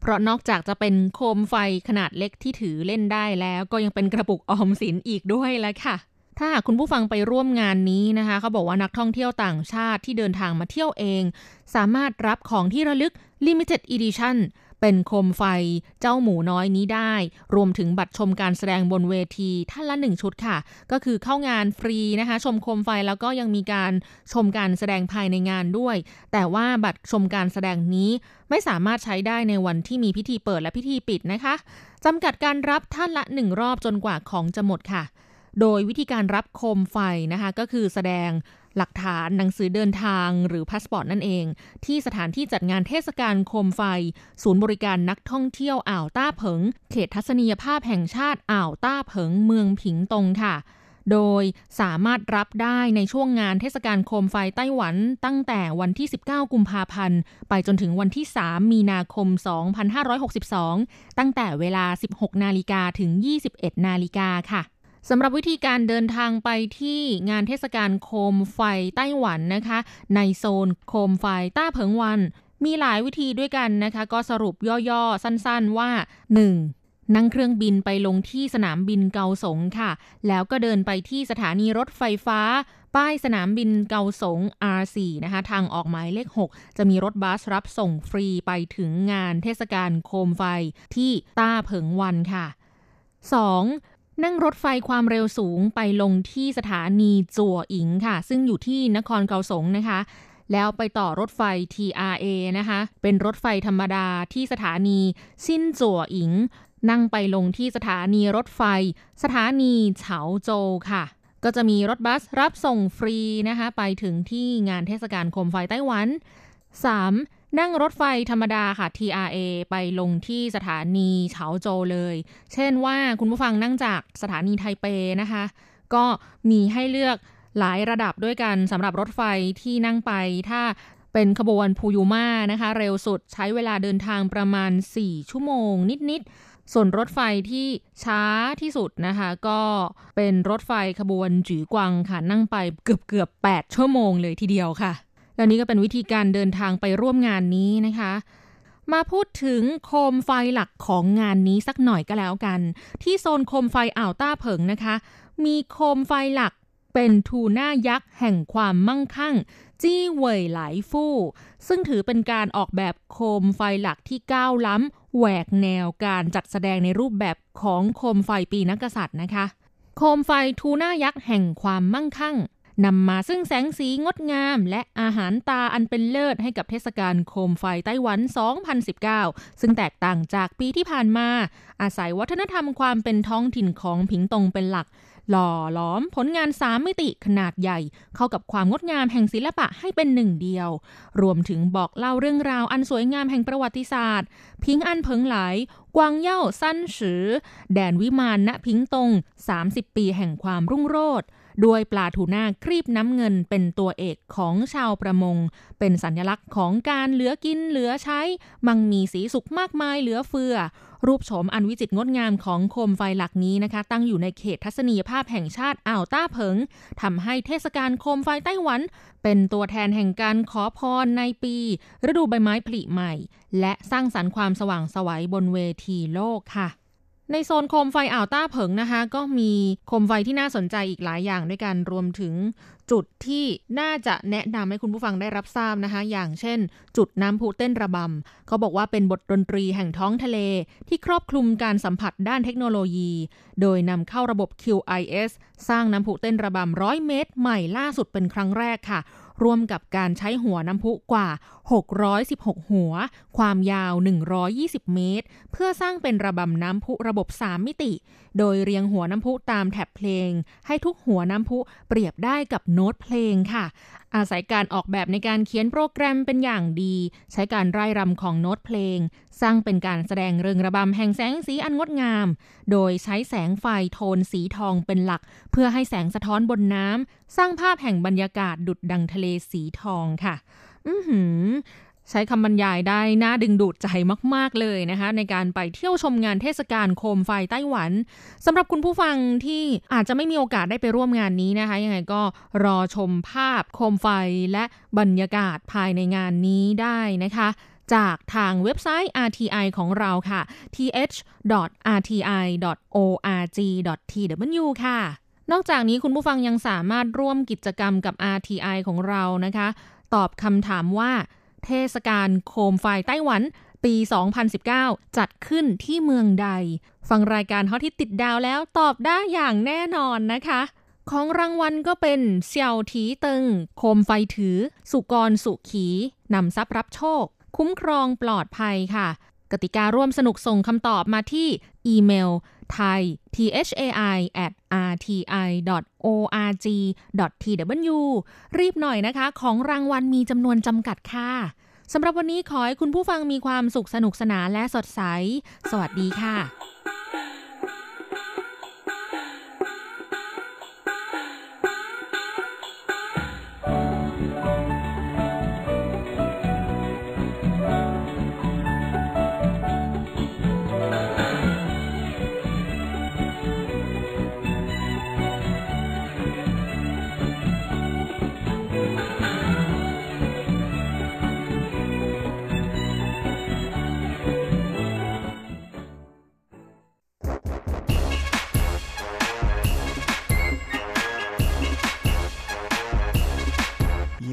เพราะนอกจากจะเป็นโคมไฟขนาดเล็กที่ถือเล่นได้แล้ว ก็ยังเป็นกระปุกออมสินอีกด้วยแล้วค่ะถ้าหากคุณผู้ฟังไปร่วมงานนี้นะคะ เขาบอกว่านักท่องเที่ยวต่างชาติที่เดินทางมาเที่ยวเอง สามารถรับของที่ระลึก Limited Edition เป็นโคมไฟเจ้าหมูน้อยนี้ได้ รวมถึงบัตรชมการแสดงบนเวทีท่านละหนึ่งชุดค่ะ ก็คือเข้างานฟรีนะคะ ชมโคมไฟแล้วก็ยังมีการชมการแสดงภายในงานด้วย แต่ว่าบัตรชมการแสดงนี้ไม่สามารถใช้ได้ในวันที่มีพิธีเปิดและพิธีปิดนะคะจำกัดการรับท่านละหนึ่งรอบจนกว่าของจะหมดค่ะ โดยวิธีการรับโคมไฟนะคะ ก็คือแสดง หลักฐานหนังสือเดินทางหรือพาสปอร์ตนั่นเอง ที่สถานที่จัดงานเทศกาลโคมไฟ ศูนย์บริการนักท่องเที่ยวอ่าวต้าเผิง เขตทัศนียภาพแห่งชาติอ่าวต้าเผิงเมืองผิงตงค่ะ โดยสามารถรับได้ในช่วงงานเทศกาลโคมไฟไต้หวัน ตั้งแต่วันที่ 19 กุมภาพันธ์ ไปจนถึงวันที่ 3 มีนาคม 2562 ตั้งแต่เวลา 16 นาฬิกาถึง 21 นาฬิกาค่ะ สำหรับวิธีการเดินทางไปที่งานเทศกาลโคมไฟไต้หวันนะคะ ในโซนโคมไฟต้าเผิงวัน มีหลายวิธีด้วยกันนะคะ ก็สรุปย่อๆ สั้นๆว่า 1. นั่งเครื่องบินไปลงที่สนามบินเกาสงค่ะ แล้วก็เดินไปที่สถานีรถไฟฟ้า ป้ายสนามบินเกาสง R4 นะคะ ทางออกหมายเลข 6 จะมีรถบัสรับส่งฟรีไปถึงงานเทศกาลโคมไฟที่ต้าเผิงวันค่ะ 2. นั่งรถไฟความเร็วสูงไปลงที่สถานีจัวอิงค่ะ ซึ่งอยู่ที่นครเกาสงนะคะ แล้วไปต่อรถไฟ TRA นะคะ เป็นรถไฟธรรมดาที่สถานีซินจัวอิง นั่งไปลงที่สถานีรถไฟ สถานีเฉาโจวค่ะ ก็จะมีรถบัสรับส่งฟรีนะคะ ไปถึงที่งานเทศกาลโคมไฟไต้หวัน 3. นั่งรถไฟธรรมดาค่ะ TRA ไปลงที่สถานีเฉาโจเลย เช่นว่าคุณผู้ฟังนั่งจากสถานีไทเปนะคะ ก็มีให้เลือกหลายระดับด้วยกันสำหรับรถไฟที่นั่งไป ถ้าเป็นขบวนพูยูมานะคะ เร็วสุดใช้เวลาเดินทางประมาณ 4 ชั่วโมงนิด ๆ ส่วนรถไฟที่ช้าที่สุดนะคะ ก็เป็นรถไฟขบวนจีกวังค่ะ นั่งไปเกือบเกือบ8ชั่วโมงเลยทีเดียวค่ะ แล้วนี้ก็เป็นวิธีการเดินทางไปร่วมงานนี้นะคะ มาพูดถึงโคมไฟหลักของงานนี้สักหน่อยก็แล้วกัน ที่โซนโคมไฟอ่าวต้าเผิงนะคะ มีโคมไฟหลักเป็นทูน่ายักษ์แห่งความมั่งคั่ง จี้เหวยหลายฟู่ ซึ่งถือเป็นการออกแบบโคมไฟหลักที่ก้าวล้ำแหวกแนวการจัดแสดงในรูปแบบของโคมไฟปีนักกษัตริย์นะคะ โคมไฟทูน่ายักษ์แห่งความมั่งคั่ง นำมาซึ่งแสงสีงดงาม และอาหารตาอันเป็นเลิศให้กับเทศกาลโคมไฟไต้หวัน 2019 ซึ่งแตกต่างจากปีที่ผ่านมา อาศัยวัฒนธรรมความเป็นท้องถิ่นของผิงตงเป็นหลัก หล่อหลอมผลงานสามมิติขนาดใหญ่ เข้ากับความงดงามแห่งศิลปะให้เป็นหนึ่งเดียว รวมถึงบอกเล่าเรื่องราวอันสวยงามแห่งประวัติศาสตร์ พิงอันเพิงไหลกวางเย่าสั้นฉือ แดนวิมานณพิงตง 30 ปีแห่งความรุ่งโรจน์ ด้วยปลาทูน่าครีบน้ำเงินเป็นตัวเอกของชาวประมง เป็นสัญลักษณ์ของการเหลือกินเหลือใช้ มังมีสีสุกมากมายเหลือเฟือ รูปโฉมอันวิจิตรงดงามของโคมไฟหลักนี้นะคะ ตั้งอยู่ในเขตทัศนียภาพแห่งชาติอ่าวต้าเผิงทำให้เทศกาลโคมไฟไต้หวัน เป็นตัวแทนแห่งการขอพรในปี ฤดูใบไม้ผลิใหม่ และสร้างสรรค์ความสว่างสวัยบนเวทีโลกค่ะ ในโซนโคมไฟอ่าวต้าเผิงนะคะ ก็มีโคมไฟที่น่าสนใจอีกหลายอย่างด้วยกันรวมถึงจุดที่น่าจะแนะนำให้คุณผู้ฟังได้รับทราบนะคะ อย่างเช่น จุดน้ำพุเต้นระบำเขาบอกว่าเป็นบทดนตรีแห่งท้องทะเล ที่ครอบคลุมการสัมผัสด้านเทคโนโลยี โดยนำเข้าระบบ QIS สร้างน้ำพุเต้นระบำร้อยเมตร ใหม่ล่าสุดเป็นครั้งแรกค่ะ ร่วมกับการใช้หัวน้ำพุกว่า 616 หัว ความยาว 120 เมตร เพื่อสร้างเป็นระบำน้ำพุระบบ 3 มิติ โดยเรียงหัวน้ำพุตามแถบเพลง ให้ทุกหัวน้ำพุเปรียบได้กับโน้ตเพลงค่ะ อาศัยการออกแบบในการเขียนโปรแกรมเป็นอย่างดี ใช้การไร่รำของโน้ตเพลง สร้างเป็นการแสดงเริงระบำแห่งแสงสีอันงดงาม โดยใช้แสงไฟโทนสีทองเป็นหลัก เพื่อให้แสงสะท้อนบนน้ำสร้างภาพแห่งบรรยากาศดุดดังทะเลสีทองค่ะ อือหือ ใช้คำบรรยายได้น่าดึงดูดใจมาก ๆ เลยนะคะ ในการไปเที่ยวชมงานเทศกาลโคมไฟไต้หวันสำหรับคุณผู้ฟังที่อาจจะไม่มีโอกาสได้ไปร่วมงานนี้นะคะ ยังไงก็รอชมภาพโคมไฟและบรรยากาศภายในงานนี้ได้นะคะ จากทางเว็บไซต์ RTI ของเราค่ะ th.rti.org.tw ค่ะนอกจากนี้คุณผู้ฟังยังสามารถร่วมกิจกรรมกับ RTI ของเรานะคะ ตอบคำถามว่า เทศกาลโคมไฟไต้หวันปี 2019 จัดขึ้นที่เมืองใด ฟังรายการฮอตที่ติดดาวแล้วตอบได้อย่างแน่นอนนะคะ ของรางวัลก็เป็นเสี่ยวถีเติงโคมไฟถือ สุกรสุขี นำทรัพย์รับโชค คุ้มครองปลอดภัยค่ะ กติการ่วมสนุกส่งคำตอบมาที่อีเมล thai thai at rti org tw รีบหน่อยนะคะ ของรางวัลมีจำนวนจำกัดค่ะสำหรับวันนี้ขอให้คุณผู้ฟังมีความสุขสนุกสนานและสดใส สวัสดีค่ะ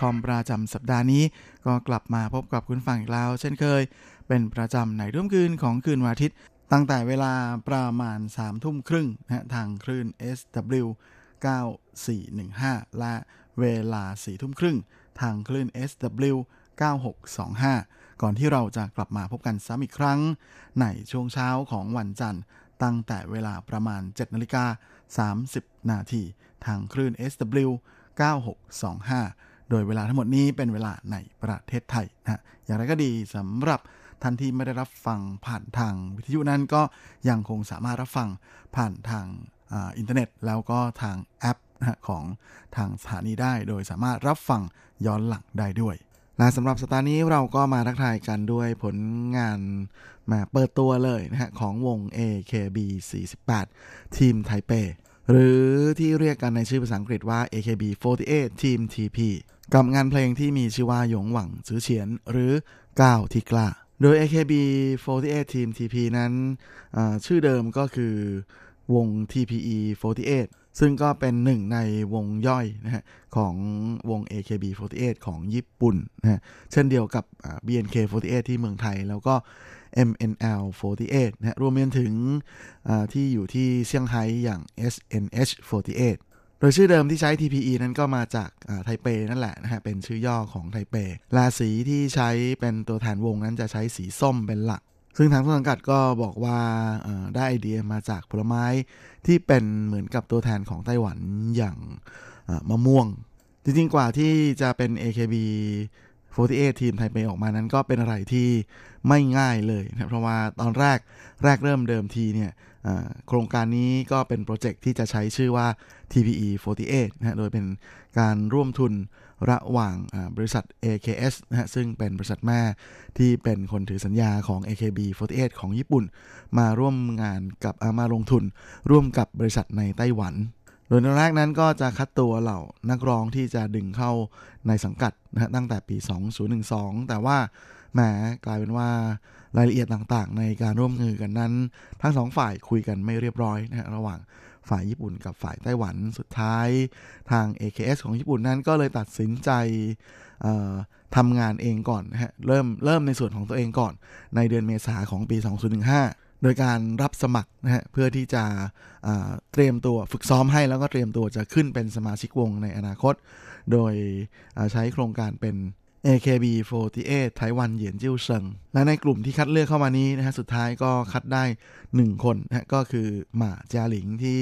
.com ประจำสัปดาห์นี้ ก็กลับมาพบกับคุณฟังอีกแล้ว เช่นเคย เป็นประจำในร่วมคืนของคืนวันอาทิตย์ ตั้งแต่เวลาประมาณ3ทุ่มครึ่งนะทางคลื่น SW 9415 และเวลา4ทุ่มครึ่ง ทางคลื่น SW 9625 ก่อนที่เราจะกลับมาพบกันซ้ำอีกครั้ง ในช่วงเช้าของวันจันทร์ ตั้งแต่เวลาประมาณ 7นาฬิกา30 นาที ทางคลื่น SW 9625 โดยเวลาทั้งหมดนี้เป็นเวลาในประเทศไทยนะอย่างไรก็ดีสำหรับท่านที่ไม่ได้รับฟังผ่านทางวิทยุนั้นก็ยังคงสามารถรับฟังผ่านทางอาอินเทอร์เน็ต แล้วก็ทางแอปนะของทางสถานีได้ โดยสามารถรับฟังย้อนหลังได้ด้วยและสำหรับสตาร์นี้เราก็มาทักทายกันด้วยผลงานมาเปิดตัวเลยนะฮะของวง AKB48 ทีมไทเป หรือที่เรียกกันในชื่อภาษาอังกฤษว่า AKB48 ทีม TP กับงานเพลงที่มีชื่อว่าหยงหวังซื้อเฉียนหรือก้าวที่กล้า โดย AKB48 ทีม TP นั้นชื่อเดิมก็คือวง TPE48 ซึ่งก็เป็นหนึ่งในวงย่อยนะฮะของวง AKB48 ของญี่ปุ่นนะฮะเช่นเดียวกับ BNK48 ที่เมืองไทย แล้วก็ MNL48 นะรวมไปถึงที่อยู่ที่เซี่ยงไฮ้อย่าง SNH48 โดยชื่อเดิมที่ใช้ TPE นั้นก็มาจากไทเปนั่นแหละนะฮะ เป็นชื่อย่อของไทเปลาสีที่ใช้เป็นตัวแทนวงนั้นจะใช้สีส้มเป็นหลัก ซึ่งทางต้นสังกัดก็บอกว่าได้ไอเดียมาจากผลไม้ที่เป็นเหมือนกับตัวแทนของไต้หวันอย่างมะม่วง จริงๆ กว่าที่จะเป็น AKB 48 ทีมไทเปออกมานั้นก็เป็นอะไรที่ไม่ง่ายเลยนะเพราะว่าตอนแรกแรกเริ่มเดิมทีเนี่ย โครงการนี้ก็เป็นโปรเจกต์ที่จะใช้ชื่อว่า TPE 48นะโดยเป็นการร่วมทุนระหว่างบริษัท AKS นะฮะซึ่งเป็นบริษัทแม่ที่เป็นคนถือสัญญาของ AKB48 ของญี่ปุ่น มาร่วมงานกับมาลงทุนร่วมกับบริษัทในไต้หวัน โดยในแรกนั้นก็จะคัดตัวเหล่านักร้องที่จะดึงเข้าในสังกัดนะฮะตั้งแต่ปี 2012 แต่ว่าแหมกลายเป็นว่า รายละเอียดต่างๆ ในการร่วมมือกันนั้น ทั้งสองฝ่ายคุยกันไม่เรียบร้อยนะฮะระหว่างฝ่ายญี่ปุ่นกับฝ่ายไต้หวันสุดท้าย ทาง AKS ของญี่ปุ่นนั้นก็เลยตัดสินใจทำงานเองก่อนนะฮะเริ่มเริ่มในส่วนของตัวเองก่อน ในเดือนเมษาของปี 2015 โดยการรับสมัครนะฮะเพื่อที่จะเตรียมตัวฝึกซ้อมให้แล้วก็เตรียมตัวจะขึ้นเป็นสมาชิกวงในอนาคต โดยใช้โครงการเป็น AKB48 ไต้หวันเหยียนจิ้วเซิง และในกลุ่มที่คัดเลือกเข้ามานี้นะฮะ สุดท้ายก็คัดได้ 1 คนนะก็คือหมาจาหลิงที่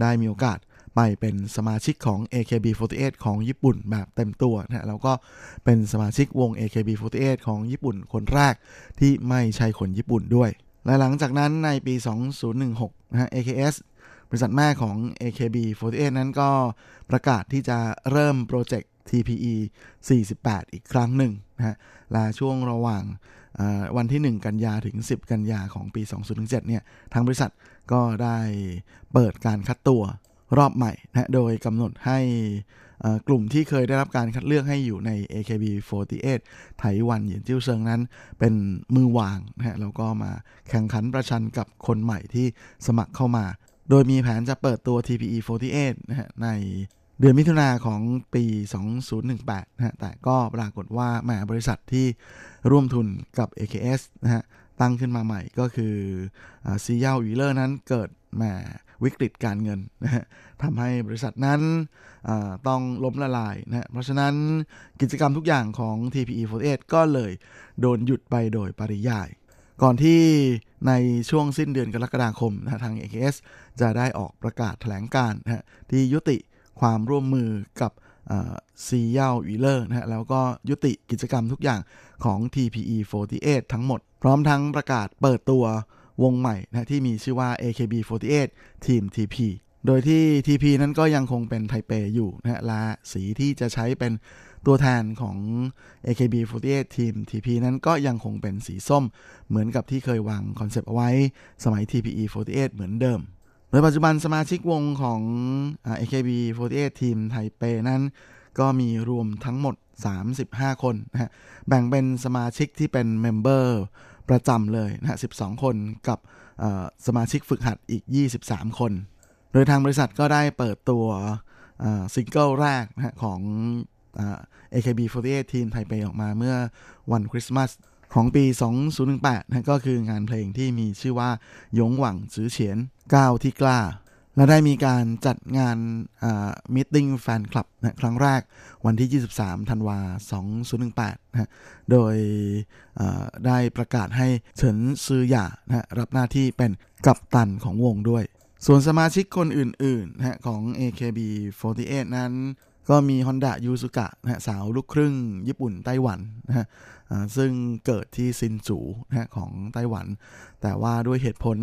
ได้มีโอกาสไปเป็นสมาชิกของ AKB48 ของญี่ปุ่นแบบเต็มตัวนะฮะแล้วก็เป็นสมาชิกวง AKB48 ของญี่ปุ่นคนแรกที่ไม่ใช่คนญี่ปุ่นด้วย และหลังจากนั้นในปี 2016 นะฮะ AKS บริษัทแม่ของ AKB48 นั้นก็ประกาศที่จะเริ่มโปรเจกต์ TPE 48 อีกครั้งหนึ่งนะฮะและช่วงระหว่างวันที่ 1 กันยาถึง 10 กันยาของปี 2007เนี่ยทางบริษัทก็ได้เปิดการคัดตัวรอบใหม่นะโดยกำหนดให้กลุ่มที่เคยได้รับการคัดเลือกให้อยู่ใน AKB48 ไต้หวันเหยียนจิ้วเซิงนั้น เป็นมือวางนะฮะแล้วก็มาแข่งขันประชันกับคนใหม่ที่สมัครเข้ามา โดยมีแผนจะเปิดตัว TPE48 นะฮะใน เดือนมิถุนาของปี 2018 นะฮะ แต่ก็ปรากฏว่าแหมบริษัทที่ร่วมทุนกับ AKS นะฮะ ตั้งขึ้นมาใหม่ก็คือซีเย่าวีเลอร์นั้นเกิดแหมวิกฤตการเงินนะฮะทำให้บริษัทนั้นต้องล้มละลายนะเพราะฉะนั้นกิจกรรมทุกอย่างของ TPE48 ก็เลยโดนหยุดไปโดยปริยาย ก่อนที่ในช่วงสิ้นเดือนกรกฎาคมนะทาง AKS จะได้ออกประกาศแถลงการนะที่ยุติ ความร่วมมือกับซีเย่าวีเลอร์นะฮะแล้วก็ยุติกิจกรรมทุกอย่างของ TPE48 ทั้งหมด พร้อมทั้งประกาศเปิดตัววงใหม่นะที่มีชื่อว่า AKB48 ทีม TP โดยที่ TP นั้นก็ยังคงเป็นไทเปอยู่นะฮะและสีที่จะใช้เป็นตัวแทนของ AKB48 ทีม TP นั้นก็ยังคงเป็นสีส้มเหมือนกับที่เคยวางคอนเซปต์เอาไว้สมัย TPE48 เหมือนเดิม โดยปัจจุบันสมาชิกวงของ AKB48 ทีมไทเปนั้น ก็มีรวมทั้งหมด 35 คนนะฮะแบ่งเป็นสมาชิกที่เป็น member ประจำเลยนะฮะ12 คนกับสมาชิกฝึกหัดอีก 23 คน โดยทางบริษัทก็ได้เปิดตัวซิงเกิลแรกนะของ AKB48 ทีมไทเปออกมาเมื่อวันคริสต์มาส ของปี 2018นะก็คืองานเพลงที่มีชื่อว่ายงหวังจื้อเฉียนก้าวที่กล้า และได้มีการจัดงานmeeting แฟนคลับนะครั้งแรกวันที่ 23 ธันวา 2018นะโดยได้ประกาศให้เฉินซือหย่านะรับหน้าที่เป็นกัปตันของวงด้วย ส่วนสมาชิกคนอื่นๆนะของ AKB48 นั้น ก็มี Honda ยูสุกะนะฮะสาวลูกครึ่งญี่ปุ่นไต้หวันนะฮะซึ่งเกิดที่ซินจูนะฮะของไต้หวัน แต่ว่าด้วยเหตุผล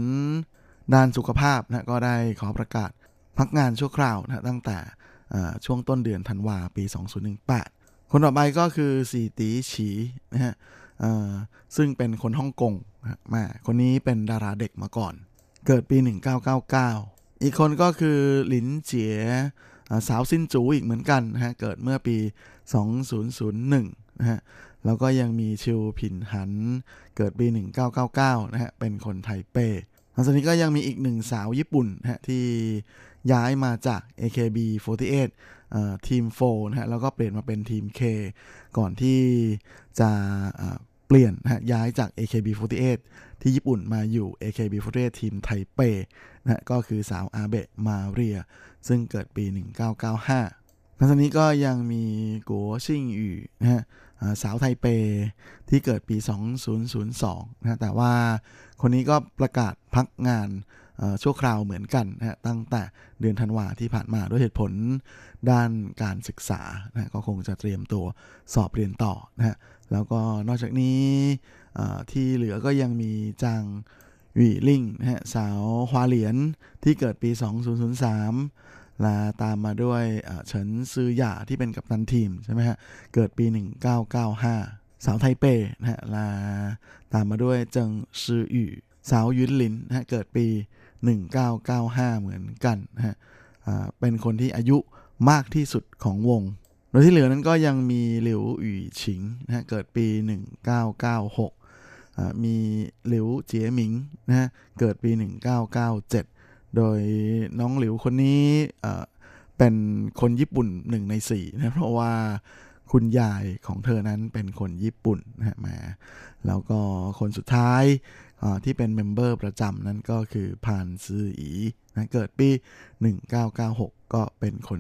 ด้านสุขภาพนะก็ได้ขอประกาศพักงานชั่วคราวนะตั้งแต่ช่วงต้นเดือนธันวาปี 2018 คนต่อไปก็คือสีตีฉีนะฮะซึ่งเป็นคนฮ่องกงนะม่คนนี้เป็นดาราเด็กมาก่อน เกิดปี 1999 อีกคนก็คือหลินเจี๋ย สาวซินจูอีกเหมือนกันนะฮะ เกิดเมื่อปี 2001 นะฮะ แล้วก็ยังมีชิวผินหัน เกิดปี 1999 นะฮะ เป็นคนไทเปหลังจากนี้ก็ยังมีอีกหนึ่งสาวญี่ปุ่นนะฮะ ที่ย้ายมาจาก AKB48 เอ่อทีม4นะฮะ แล้วก็เปลี่ยนมาเป็นทีม K ก่อนที่จะเอ่อเปลี่ยนนะฮะย้ายจาก AKB48 ที่ญี่ปุ่นมาอยู่ AKB48 ทีมไทเปนะก็คือสาวอาเบะมาเรีย ซึ่งเกิดปี 1995หลังจากนี้ก็ยังมีกัวชิงอยู่นะฮะสาวไทเปที่เกิดปี 2002นะแต่ว่าคนนี้ก็ประกาศพักงาน ชั่วคราวเหมือนกันนะฮะตั้งแต่เดือนธันวาที่ผ่านมาด้วยเหตุผลด้านการศึกษานะก็คงจะเตรียมตัวสอบเรียนต่อนะฮะแล้วก็นอกจากนี้ที่เหลือก็ยังมีจางหวีลิ่งนะฮะสาวฮวาเหลียนที่เกิดปี 2003 และตามมาด้วยเฉินซือหย่าที่เป็นกัปตันทีมใช่ไหมฮะเกิดปี 1995 สาวไทเปนะฮะและตามมาด้วยเจิงซือหยู่สาวยุนหลินนะฮะเกิดปี 1995 เหมือนกันนะฮะเป็นคนที่อายุมากที่สุดของวง โดยที่เหลือนั้นก็ยังมีหลิวหยู่ฉิงนะฮะเกิดปี 1996อ่ามีหลิวเจียหมิงนะฮะเกิดปี 1997 โดยน้องหลิวคนนี้เอ่อเป็นคนญี่ปุ่นหนึ่งในสี่นะเพราะว่า คุณยายของเธอนั้นเป็นคนญี่ปุ่นนะฮะมา แล้วก็คนสุดท้ายที่เป็น member ประจำนั้นก็คือพานซืออีนะเกิดปี 1996 ก็เป็นคน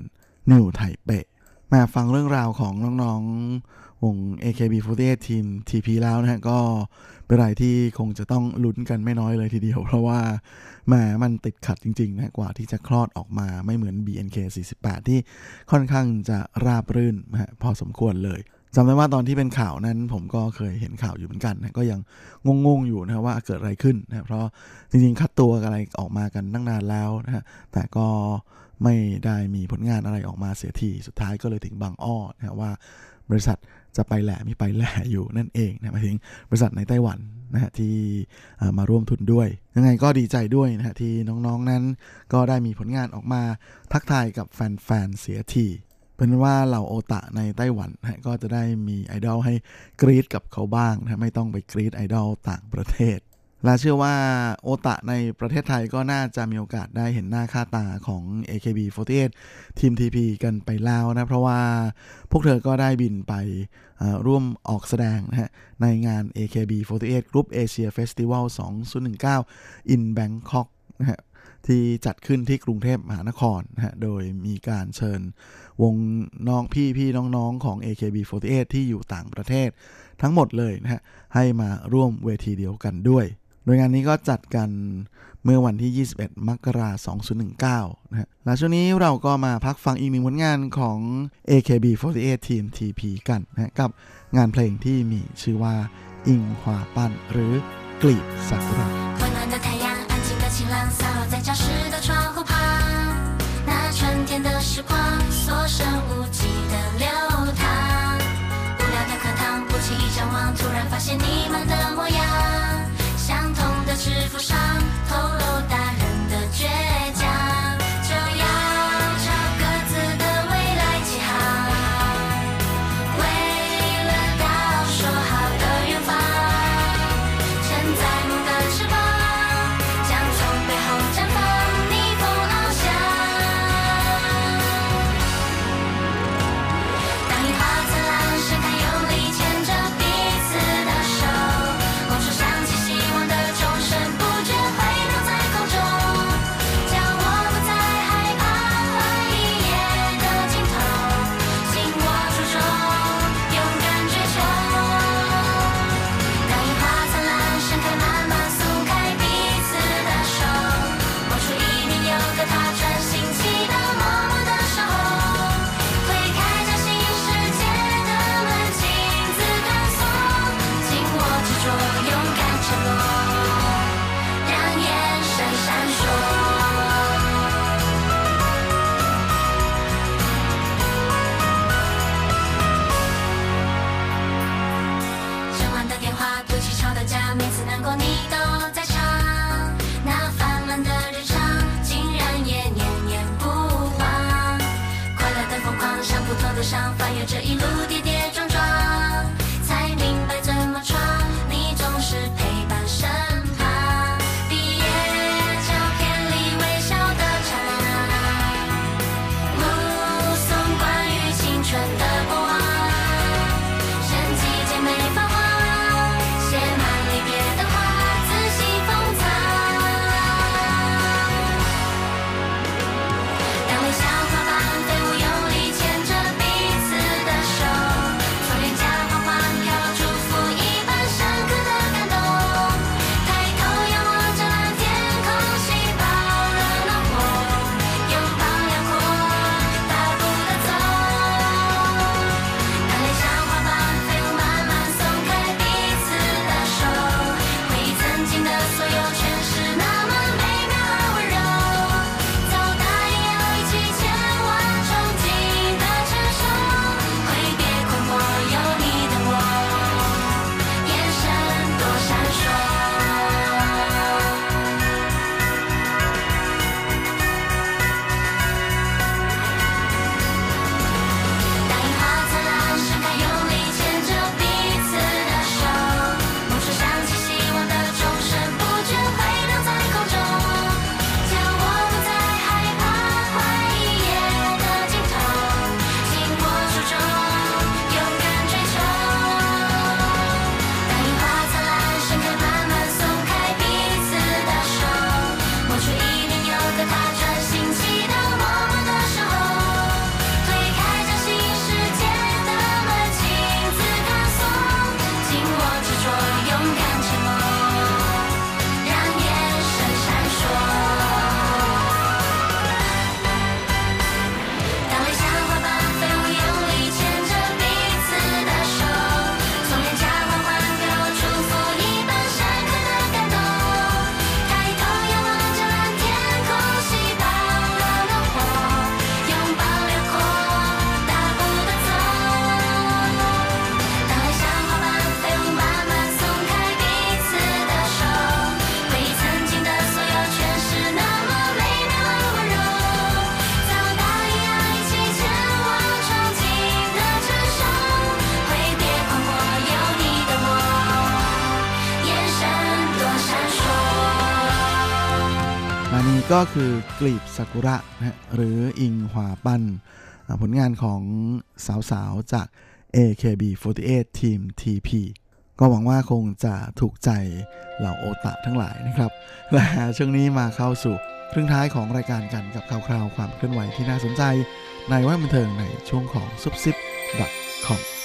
นิวไทเปฮะมาฟังเรื่องราวของน้องๆ วง AKB48 ทีม TP แล้วนะฮะก็เป็นอะไรที่คงจะต้องลุ้นกันไม่น้อยเลยทีเดียว เพราะว่าแหมมันติดขัดจริงๆนะกว่าที่จะคลอดออกมาไม่เหมือน BNK48 ที่ค่อนข้างจะราบรื่นนะฮะพอสมควรเลยจำได้ว่าตอนที่เป็นข่าวนั้นผมก็เคยเห็นข่าวอยู่เหมือนกันนะก็ยังงงๆอยู่นะว่าเกิดอะไรขึ้นนะเพราะจริงๆคัดตัวอะไรออกมากันตั้งนานแล้วนะฮะแต่ก็ไม่ได้มีผลงานอะไรออกมาเสียทีสุดท้ายก็เลยถึงบางอ้อนะว่าบริษัท จะไปแหล่ไม่ไปแหล่อยู่นั่นเองนะหมายถึงบริษัทในไต้หวันนะฮะที่มาร่วมทุนด้วย ยังไงก็ดีใจด้วยนะฮะที่น้องๆนั้นก็ได้มีผลงานออกมาทักทายกับแฟนๆเสียทีเป็นว่าเหล่าโอตะในไต้หวันนะฮะก็จะได้มีไอดอลให้กรีดกับเขาบ้างนะไม่ต้องไปกรีดไอดอลต่างประเทศ และเชื่อว่าโอตะในประเทศไทยก็น่าจะมีโอกาสได้เห็นหน้าค่าตาของ AKB48 ทีม TP กันไปแล้วนะ เพราะว่าพวกเธอก็ได้บินไปร่วมออกแสดงนะฮะในงาน AKB48 Group Asia Festival 2019 in Bangkok นะฮะที่จัดขึ้นที่กรุงเทพมหานครนะฮะ โดยมีการเชิญวงน้องพี่พี่น้องๆของ AKB48 ที่อยู่ต่างประเทศทั้งหมดเลยนะฮะ ให้มาร่วมเวทีเดียวกันด้วย โดยงานนี้ก็จัดกันเมื่อวันที่ 21 มกราคม 2019 นะฮะและช่วงนี้เราก็มาพักฟังอีกหนึ่งผลงานของ AKB48 ทีม TP กันนะฮะกับงานเพลงที่มีชื่อว่า อิงหวาปั้นหรือกลีบซากุระ 温暖的太阳，安静的晴朗，洒落在教室的窗户旁。那春天的时光，所剩无几的流淌。无聊的课堂，不经意张望，突然发现你们的模样。 制服上 ก็คือกลีบซากุระนะหรืออิงหวาปัน ผลงานของสาวๆ จาก AKB48 ทีม TP ก็หวังว่าคงจะถูกใจเหล่าโอตะทั้งหลายนะครับและช่วงนี้มาเข้าสู่ครึ่งท้ายของรายการกันกับข่าวคราวความเคลื่อนไหวที่น่าสนใจ ในว่าบันเทิงในช่วงของซุปซิป .com Baby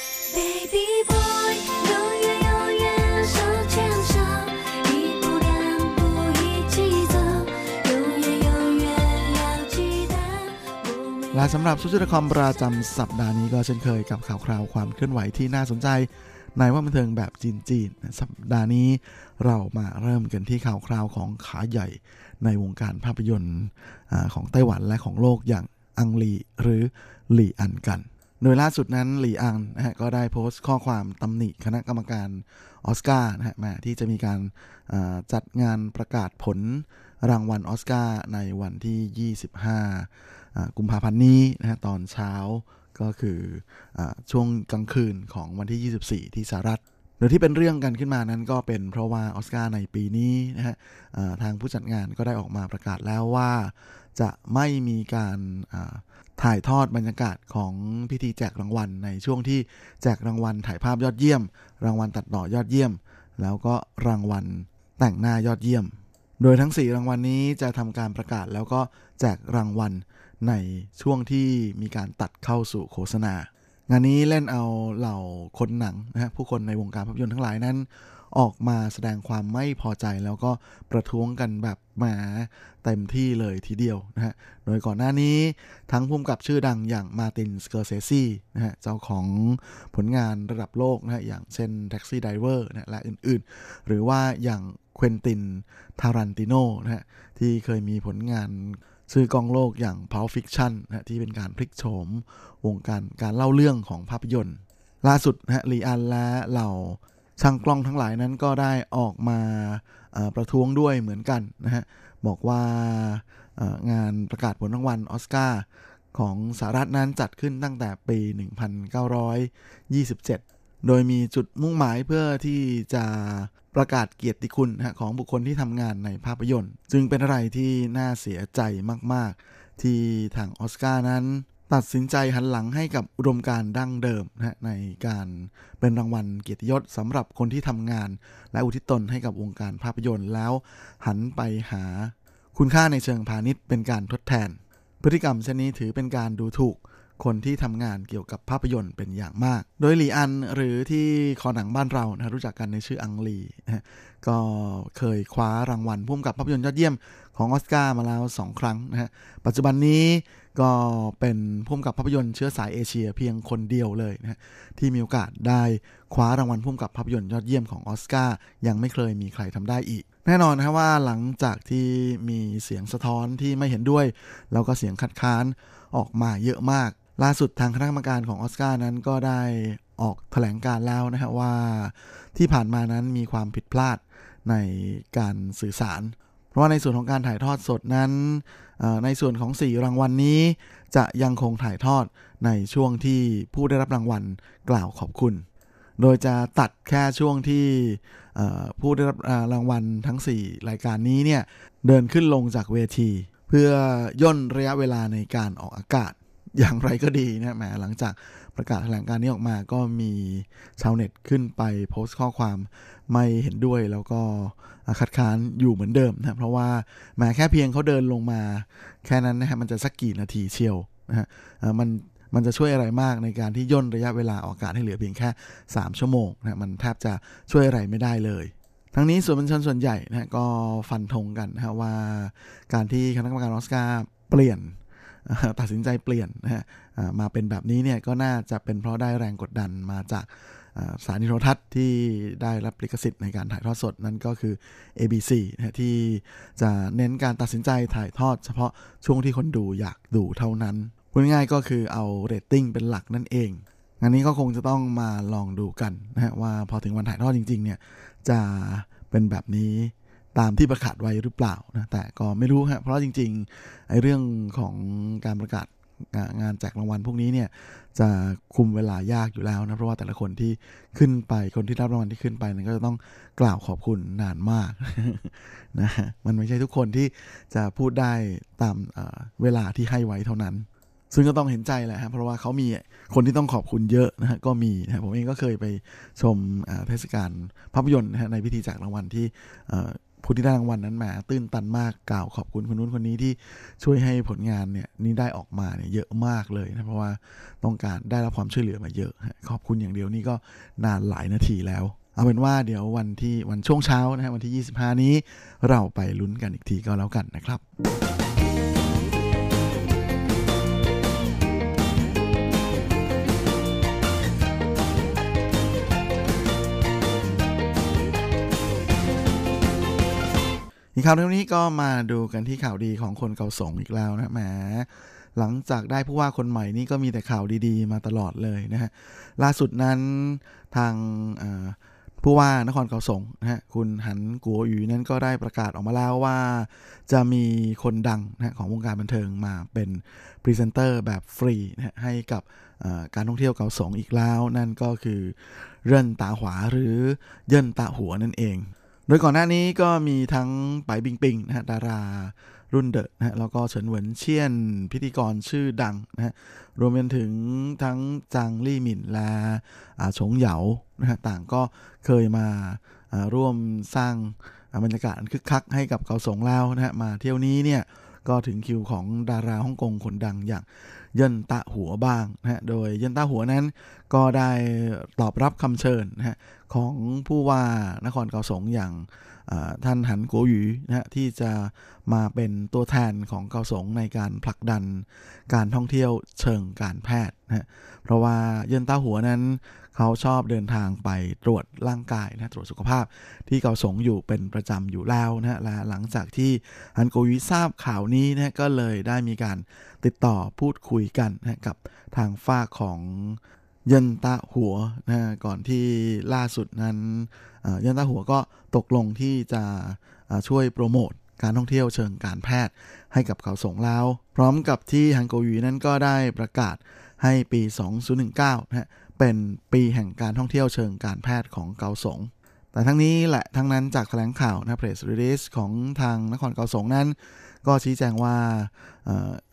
และสำหรับซุปซิป .com ประจำสัปดาห์นี้ก็เช่นเคยกับข่าวคราวความเคลื่อนไหวที่น่าสนใจ ในว่าบันเทิงแบบจีนๆสัปดาห์นี้เรามาเริ่มกันที่ข่าวคราวของขาใหญ่ในวงการภาพยนตร์ของไต้หวันและของโลกอย่างอังลีหรือหลี่อันกัน โดยล่าสุดนั้นหลี่อังนะฮะก็ได้โพสต์ข้อความตำหนิคณะกรรมการออสการ์นะฮะมาที่จะมีการจัดงานประกาศผลรางวัลออสการ์ในวันที่ 25 กุมภาพันธ์นี้นะฮะตอนเช้าก็คืออช่วงกลางคืนของวันที่ 24 ที่สหรัฐโดยที่เป็นเรื่องกันขึ้นมานั้นก็เป็นเพราะว่าออสการ์ในปีนี้นะฮะทางผู้จัดงานก็ได้ออกมาประกาศแล้วว่า จะไม่มีการถ่ายทอดบรรยากาศของพิธีแจกรางวัล ในช่วงที่แจกรางวัลถ่ายภาพยอดเยี่ยม รางวัลตัดต่อยอดเยี่ยม แล้วก็รางวัลแต่งหน้ายอดเยี่ยม โดยทั้ง 4 รางวัลนนี้จะทำการประกาศแล้วก็แจกรางวัล ในช่วงที่มีการตัดเข้าสู่โฆษณา งานนี้เล่นเอาเหล่าคนหนังนะฮะผู้คนในวงการภาพยนตร์ทั้งหลายนั้น ออกมาแสดงความไม่พอใจแล้วก็ประท้วงกันแบบหมาเต็มที่เลยทีเดียวนะฮะ โดยก่อนหน้านี้ทั้งพุ่มกับชื่อดังอย่างมาตินสเกอร์เซซีนะฮะเจ้าของผลงานระดับโลกนะฮะอย่างเช่น Taxi Driver นะฮะและอื่นๆ หรือว่าอย่างเควินตินทารันติโนนะฮะที่เคยมีผลงาน ซื้อกองโลกอย่าง Pulp Fiction นะฮะที่เป็นการพลิกโฉมวงการการเล่าเรื่องของภาพยนตร์ ล่าสุดนะฮะลีอันและเหล่าช่างกล้องทั้งหลายนั้นก็ได้ออกมาประท้วงด้วยเหมือนกันนะฮะบอกว่างานประกาศผลรางวัลออสการ์ของสหรัฐนั้นจัดขึ้นตั้งแต่ปี 1927 โดยมีจุดมุ่งหมายเพื่อที่จะประกาศเกียรติคุณของบุคคลที่ทำงานในภาพยนตร์ จึงเป็นอะไรที่น่าเสียใจมาก ๆ ที่ทางออสการ์นั้น ตัดสินใจหันหลังให้กับอุดมการดั้งเดิมนะในการเป็นรางวัลเกียรติยศสำหรับคนที่ทำงาน และอุทิศตนให้กับวงการภาพยนตร์แล้ว หันไปหาคุณค่าในเชิงพาณิชย์เป็นการทดแทน พฤติกรรมเช่นนี้ถือเป็นการดูถูก คนที่ทำงานเกี่ยวกับภาพยนตร์เป็นอย่างมาก โดยหลีอันหรือที่คอหนังบ้านเรานะรู้จักกันในชื่ออังลีก็เคยคว้ารางวัลพุ่มกับภาพยนตร์ยอดเยี่ยมของออสการ์มาแล้ว 2 ครั้งนะฮะปัจจุบันนี้ก็เป็นพุ่มกับภาพยนตร์เชื้อสายเอเชียเพียงคนเดียวเลยนะที่มีโอกาสได้คว้ารางวัลพุ่มกับภาพยนตร์ยอดเยี่ยมของออสการ์ยังไม่เคยมีใครทำได้อีก แน่นอนนะว่าหลังจากที่มีเสียงสะท้อนที่ไม่เห็นด้วย แล้วก็เสียงคัดค้านออกมาเยอะมาก ล่าสุดทางคณะกรรมการของออสการ์นั้นก็ได้ออกแถลงการแล้วนะฮะว่าที่ผ่านมานั้นมีความผิดพลาดในการสื่อสาร เพราะว่าในส่วนของการถ่ายทอดสดนั้น ในส่วนของ 4 รางวัลนนี้ จะยังคงถ่ายทอดในช่วงที่ผู้ได้รับรางวัลกล่าวขอบคุณ โดยจะตัดแค่ช่วงที่ผู้ได้รับรางวัลทั้ง 4 รายการนี้เนี่ยเดินขึ้นลงจากเวที เพื่อย่นระยะเวลาในการออกอากาศ อย่างไรก็ดีนะแหมหลังจากประกาศแถลงการนี้ออกมาก็มีชาวเน็ตขึ้นไปโพสต์ข้อความไม่เห็นด้วยแล้วก็คัดค้านอยู่เหมือนเดิมนะเพราะว่าแหมแค่เพียงเขาเดินลงมา แค่นั้นนะฮะมันจะสักกี่นาทีเชียวนะฮะมันมันจะช่วยอะไรมากในการที่ย่นระยะเวลาออกอากาศให้เหลือเพียงแค่ 3 ชั่วโมงนะมันแทบจะช่วยอะไรไม่ได้เลยทั้งนี้ส่วนบัญชนส่วนใหญ่นะก็ฟันธงกันนะว่าการที่คณะกรรมการออสการ์เปลี่ยน ตัดสินใจเปลี่ยนนะฮะมาเป็นแบบนี้เนี่ยก็น่าจะเป็นเพราะได้แรงกดดันมาจากสารนิโทรทัศน์ที่ได้รับลิขสิทธิ์ในการถ่ายทอดสดนั่นก็คือ ABC นะที่จะเน้นการตัดสินใจถ่ายทอดเฉพาะช่วงที่คนดูอยากดูเท่านั้นพูดง่ายๆก็คือเอาเรตติ้งเป็นหลักนั่นเองงานนี้ก็คงจะต้องมาลองดูกันนะฮะว่าพอถึงวันถ่ายทอดจริง ๆ เนี่ยจะเป็นแบบนี้ ตามที่ประกาศไว้หรือเปล่านะแต่ก็ไม่รู้ฮะเพราะจริงๆไอ้เรื่องของการประกาศงานแจกรางวัลพวกนี้เนี่ยจะคุมเวลายากอยู่แล้วนะเพราะว่าแต่ละคนที่ขึ้นไปคนที่รับรางวัลที่ขึ้นไปนั้นก็จะต้องกล่าวขอบคุณนานมากนะมันไม่ใช่ทุกคนที่จะพูดได้ตามเวลาที่ให้ไว้เท่านั้น ซึ่งก็ต้องเห็นใจแหละครับเพราะว่าเขามีคนที่ต้องขอบคุณเยอะนะฮะก็มีนะผมเองก็เคยไปชมเทศกาลภาพยนตร์นะฮะในพิธีแจกรางวัลที่ ผู้ที่ได้รางวัลนั้นมา ตื้นตันมากกล่าวขอบคุณคนนู้นคนนี้ที่ช่วยให้ผลงานเนี่ยนี้ได้ออกมาเนี่ยเยอะมากเลยนะเพราะว่าต้องการได้รับความช่วยเหลือมาเยอะ ขอบคุณอย่างเดียวนี่ก็นานหลายนาทีแล้ว เอาเป็นว่าเดี๋ยววันที่วันช่วงเช้านะฮะวันที่ 25 นี้เราไปลุ้นกันอีกทีก็แล้วกันนะครับ อีกข่าวนี้ก็มาดูกันที่ข่าวดีของคนเกาสงอีกแล้วนะแหมหลังจากได้ผู้ว่าคนใหม่นี่ก็มีแต่ข่าวดีๆ มาตลอดเลยนะฮะล่าสุดนั้นทางผู้ว่านครเกาสงนะฮะคุณหันกัวอยู่นั้นก็ได้ประกาศออกมาแล้วว่า จะมีคนดังนะของวงการบันเทิงมาเป็นพรีเซนเตอร์แบบฟรีนะให้กับการท่องเที่ยวเกาสงอีกแล้ว นั่นก็คือเริ่นต๋าหัวหรือเยิ่นต๊ะหัวนั่นเอง โดยก่อนหน้านี้ก็มีทั้งไปบิงปิงนะฮะดารารุ่นเดอะนะฮะแล้วก็เฉินเหวินเชียนพิธีกรชื่อดังนะฮะรวมไปถึงทั้งจางลี่หมินและอาชงเหยานะฮะต่างก็เคยมาร่วมสร้างบรรยากาศคึกคักให้กับเกาสงแล้วนะฮะมาเที่ยวนี้เนี่ย ก็ถึงคิวของดาราฮ่องกงคนดังอย่างเยินตะหัวบ้างนะฮะ โดยเยินตะหัวนั้นก็ได้ตอบรับคำเชิญนะฮะของผู้ว่านครเกาสงอย่าง ท่านหันโกวหยูนะที่จะมาเป็นตัวแทนของเกาสงในการผลักดันการท่องเที่ยวเชิงการแพทย์นะเพราะว่าเยินตาหัวนั้น เขาชอบเดินทางไปตรวจร่างกายนะตรวจสุขภาพที่เกาสงอยู่เป็นประจำอยู่แล้วนะฮะและหลังจากที่ฮันโกยุทราบข่าวนี้นะก็เลยได้มีการติดต่อพูดคุยกันนะกับทางฝ้าของเยินตาหัวนะก่อนที่ล่าสุดนั้น ย่านตาหัวก็ตกลงที่จะช่วยโปรโมทการท่องเที่ยวเชิงการแพทย์ให้กับเขาสงลาว พร้อมกับที่ฮังโกวีนั้นก็ได้ประกาศให้ปี 2019นะเป็นปีแห่งการท่องเที่ยวเชิงการแพทย์ของเกาสง แต่ทั้งนี้แหละทั้งนั้นจากแถลงข่าวนะเพรสรีลิสของทางนครเกาสงนั้น ก็ชี้แจงว่า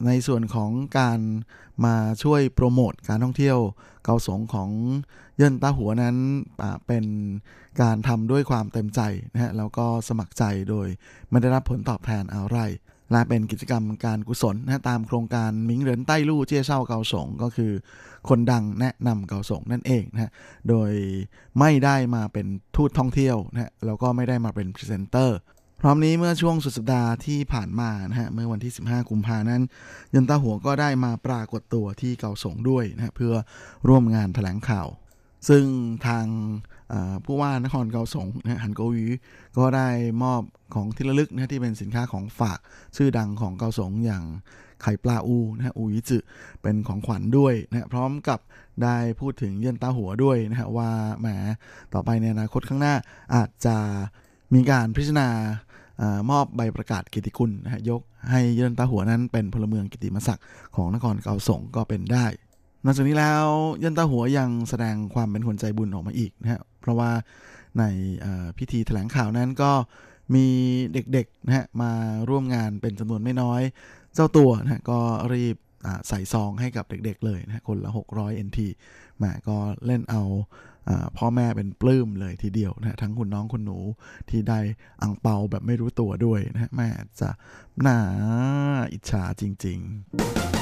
ในส่วนของการมาช่วยโปรโมทการท่องเที่ยวเกาสงของเยินตาหัวนั้นเป็นการทำด้วยความเต็มใจนะฮะแล้วก็สมัครใจโดยไม่ได้รับผลตอบแทนอะไร และเป็นกิจกรรมการกุศลนะตามโครงการมิงเหรินใต้ลู่เจี้ยเช่าเกาสงก็คือ คนดังแนะนำเกาสงนั่นเองนะโดยไม่ได้มาเป็นทูตท่องเที่ยวนะแล้วก็ไม่ได้มาเป็นพรีเซนเตอร์ พร้อมนี้เมื่อช่วงสุดสัปดาห์ที่ผ่านมานะฮะเมื่อวันที่ 15 กุมภานั้น ยันตาหัวก็ได้มาปรากฏตัวที่เกาสงด้วยนะฮะเพื่อร่วมงานแถลงข่าว ซึ่งทางผู้ว่านครเกาสงนะฮันโกวีก็ได้มอบของที่ระลึกนะที่เป็นสินค้าของฝากชื่อดังของเกาสงอย่างไข่ปลาอูนะฮะอูยิจึเป็นของขวัญด้วยนะพร้อมกับได้พูดถึงเย็นตาหัวด้วยนะฮะว่าแหมต่อไปในอนาคตข้างหน้าอาจจะมีการพิจารณา มอบใบประกาศกิติคุณนะฮะยกให้เยินตาหัวนั้นเป็นพลเมืองกิติมศักดิ์ของนครเกาสงก็เป็นได้ นอกจากนี้แล้วยันตาหัวยังแสดงความเป็นคนใจบุญออกมาอีกนะฮะเพราะว่าในพิธีแถลงข่าวนั้นก็มีเด็กๆนะฮะมาร่วมงานเป็นจำนวนไม่น้อย เจ้าตัวนะก็รีบใส่ซองให้กับเด็กๆเลยนะคนละ 600 NT แม่ก็เล่นเอา พ่อแม่เป็นปลื้มเลยทีเดียวนะทั้งคุณน้องคุณหนูที่ได้อังเปาแบบไม่รู้ตัวด้วยนะแม่จะหน่าอิจฉาจริง ๆ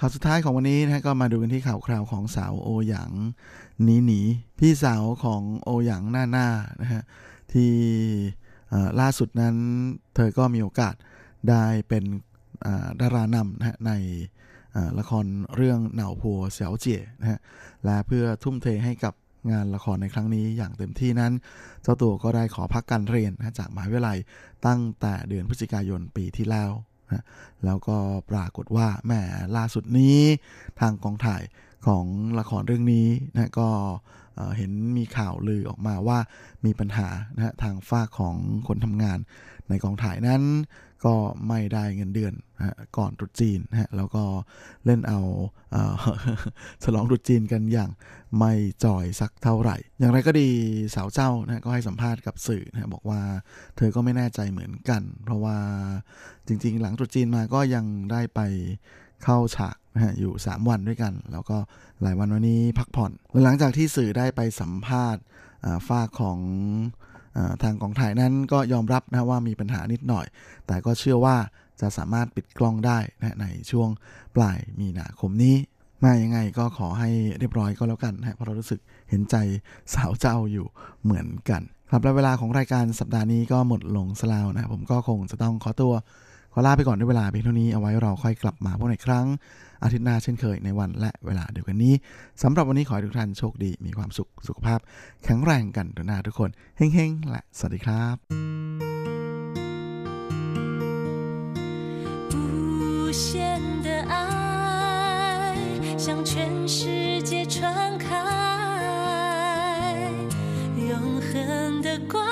ข่าวสุดท้ายของวันนี้นะก็มาดูกันที่ข่าวคราวของสาวโอหยางหนีหนีพี่สาวของโอหยางหน้าหน้านะฮะ ที่ล่าสุดนั้นเธอก็มีโอกาสได้เป็นดารานำนะฮะในละครเรื่องเหน่าพัวเสียวเจี๋ยนะฮะและเพื่อทุ่มเทให้กับงานละครในครั้งนี้อย่างเต็มที่นั้น เจ้าตัวก็ได้ขอพักการเรียนนะจากมหาวิทยาลัยตั้งแต่เดือนพฤศจิกายนปีที่แล้วนะแล้วก็ปรากฏว่าแหมล่าสุดนี้ทางกองถ่าย ของละครเรื่องนี้นะก็เห็นมีข่าวลือออกมาว่ามีปัญหานะทางฝ้าของคนทำงาน ในกองถ่ายนั้นก็ไม่ได้เงินเดือนนะก่อนตรุษจีนนะแล้วก็เล่นเอาฉลองตรุษจีนกันอย่างไม่จ่อยสักเท่าไหร่ อย่างไรก็ดีสาวเจ้านะก็ให้สัมภาษณ์กับสื่อนะบอกว่าเธอก็ไม่แน่ใจเหมือนกัน เพราะว่าจริงๆ หลังตรุษจีนมาก็ยังได้ไปเข้าฉาก อยู่ 3 วันด้วยกัน แล้วก็หลายวันวันนี้พักผ่อน หลังจากที่สื่อได้ไปสัมภาษณ์ฝ้าของทางกองถ่ายนั้นก็ยอมรับนะว่ามีปัญหานิดหน่อย แต่ก็เชื่อว่าจะสามารถปิดกล้องได้นะในช่วงปลายมีนาคมนี้ มายังไงก็ขอให้เรียบร้อยก็แล้วกันนะเพราะเรารู้สึกเห็นใจสาวเจ้าอยู่เหมือนกัน ครับและเวลาของรายการสัปดาห์นี้ก็หมดลงสลาวนะผมก็คงจะต้องขอตัวขอลาไปก่อนด้วยเวลาเพียงเท่านี้เอาไว้เราค่อยกลับมาพบในครั้ง อาทิตย์หน้าเช่นเคยในวันและเวลาเดียวกันนี้สำหรับวันนี้ขอให้ทุกท่านโชคดีมีความสุขสุขภาพ แข็งแรงกันทุกหน้าทุกคนเฮ้งๆ และสวัสดีครับ不限的爱向全世界传开永恒的光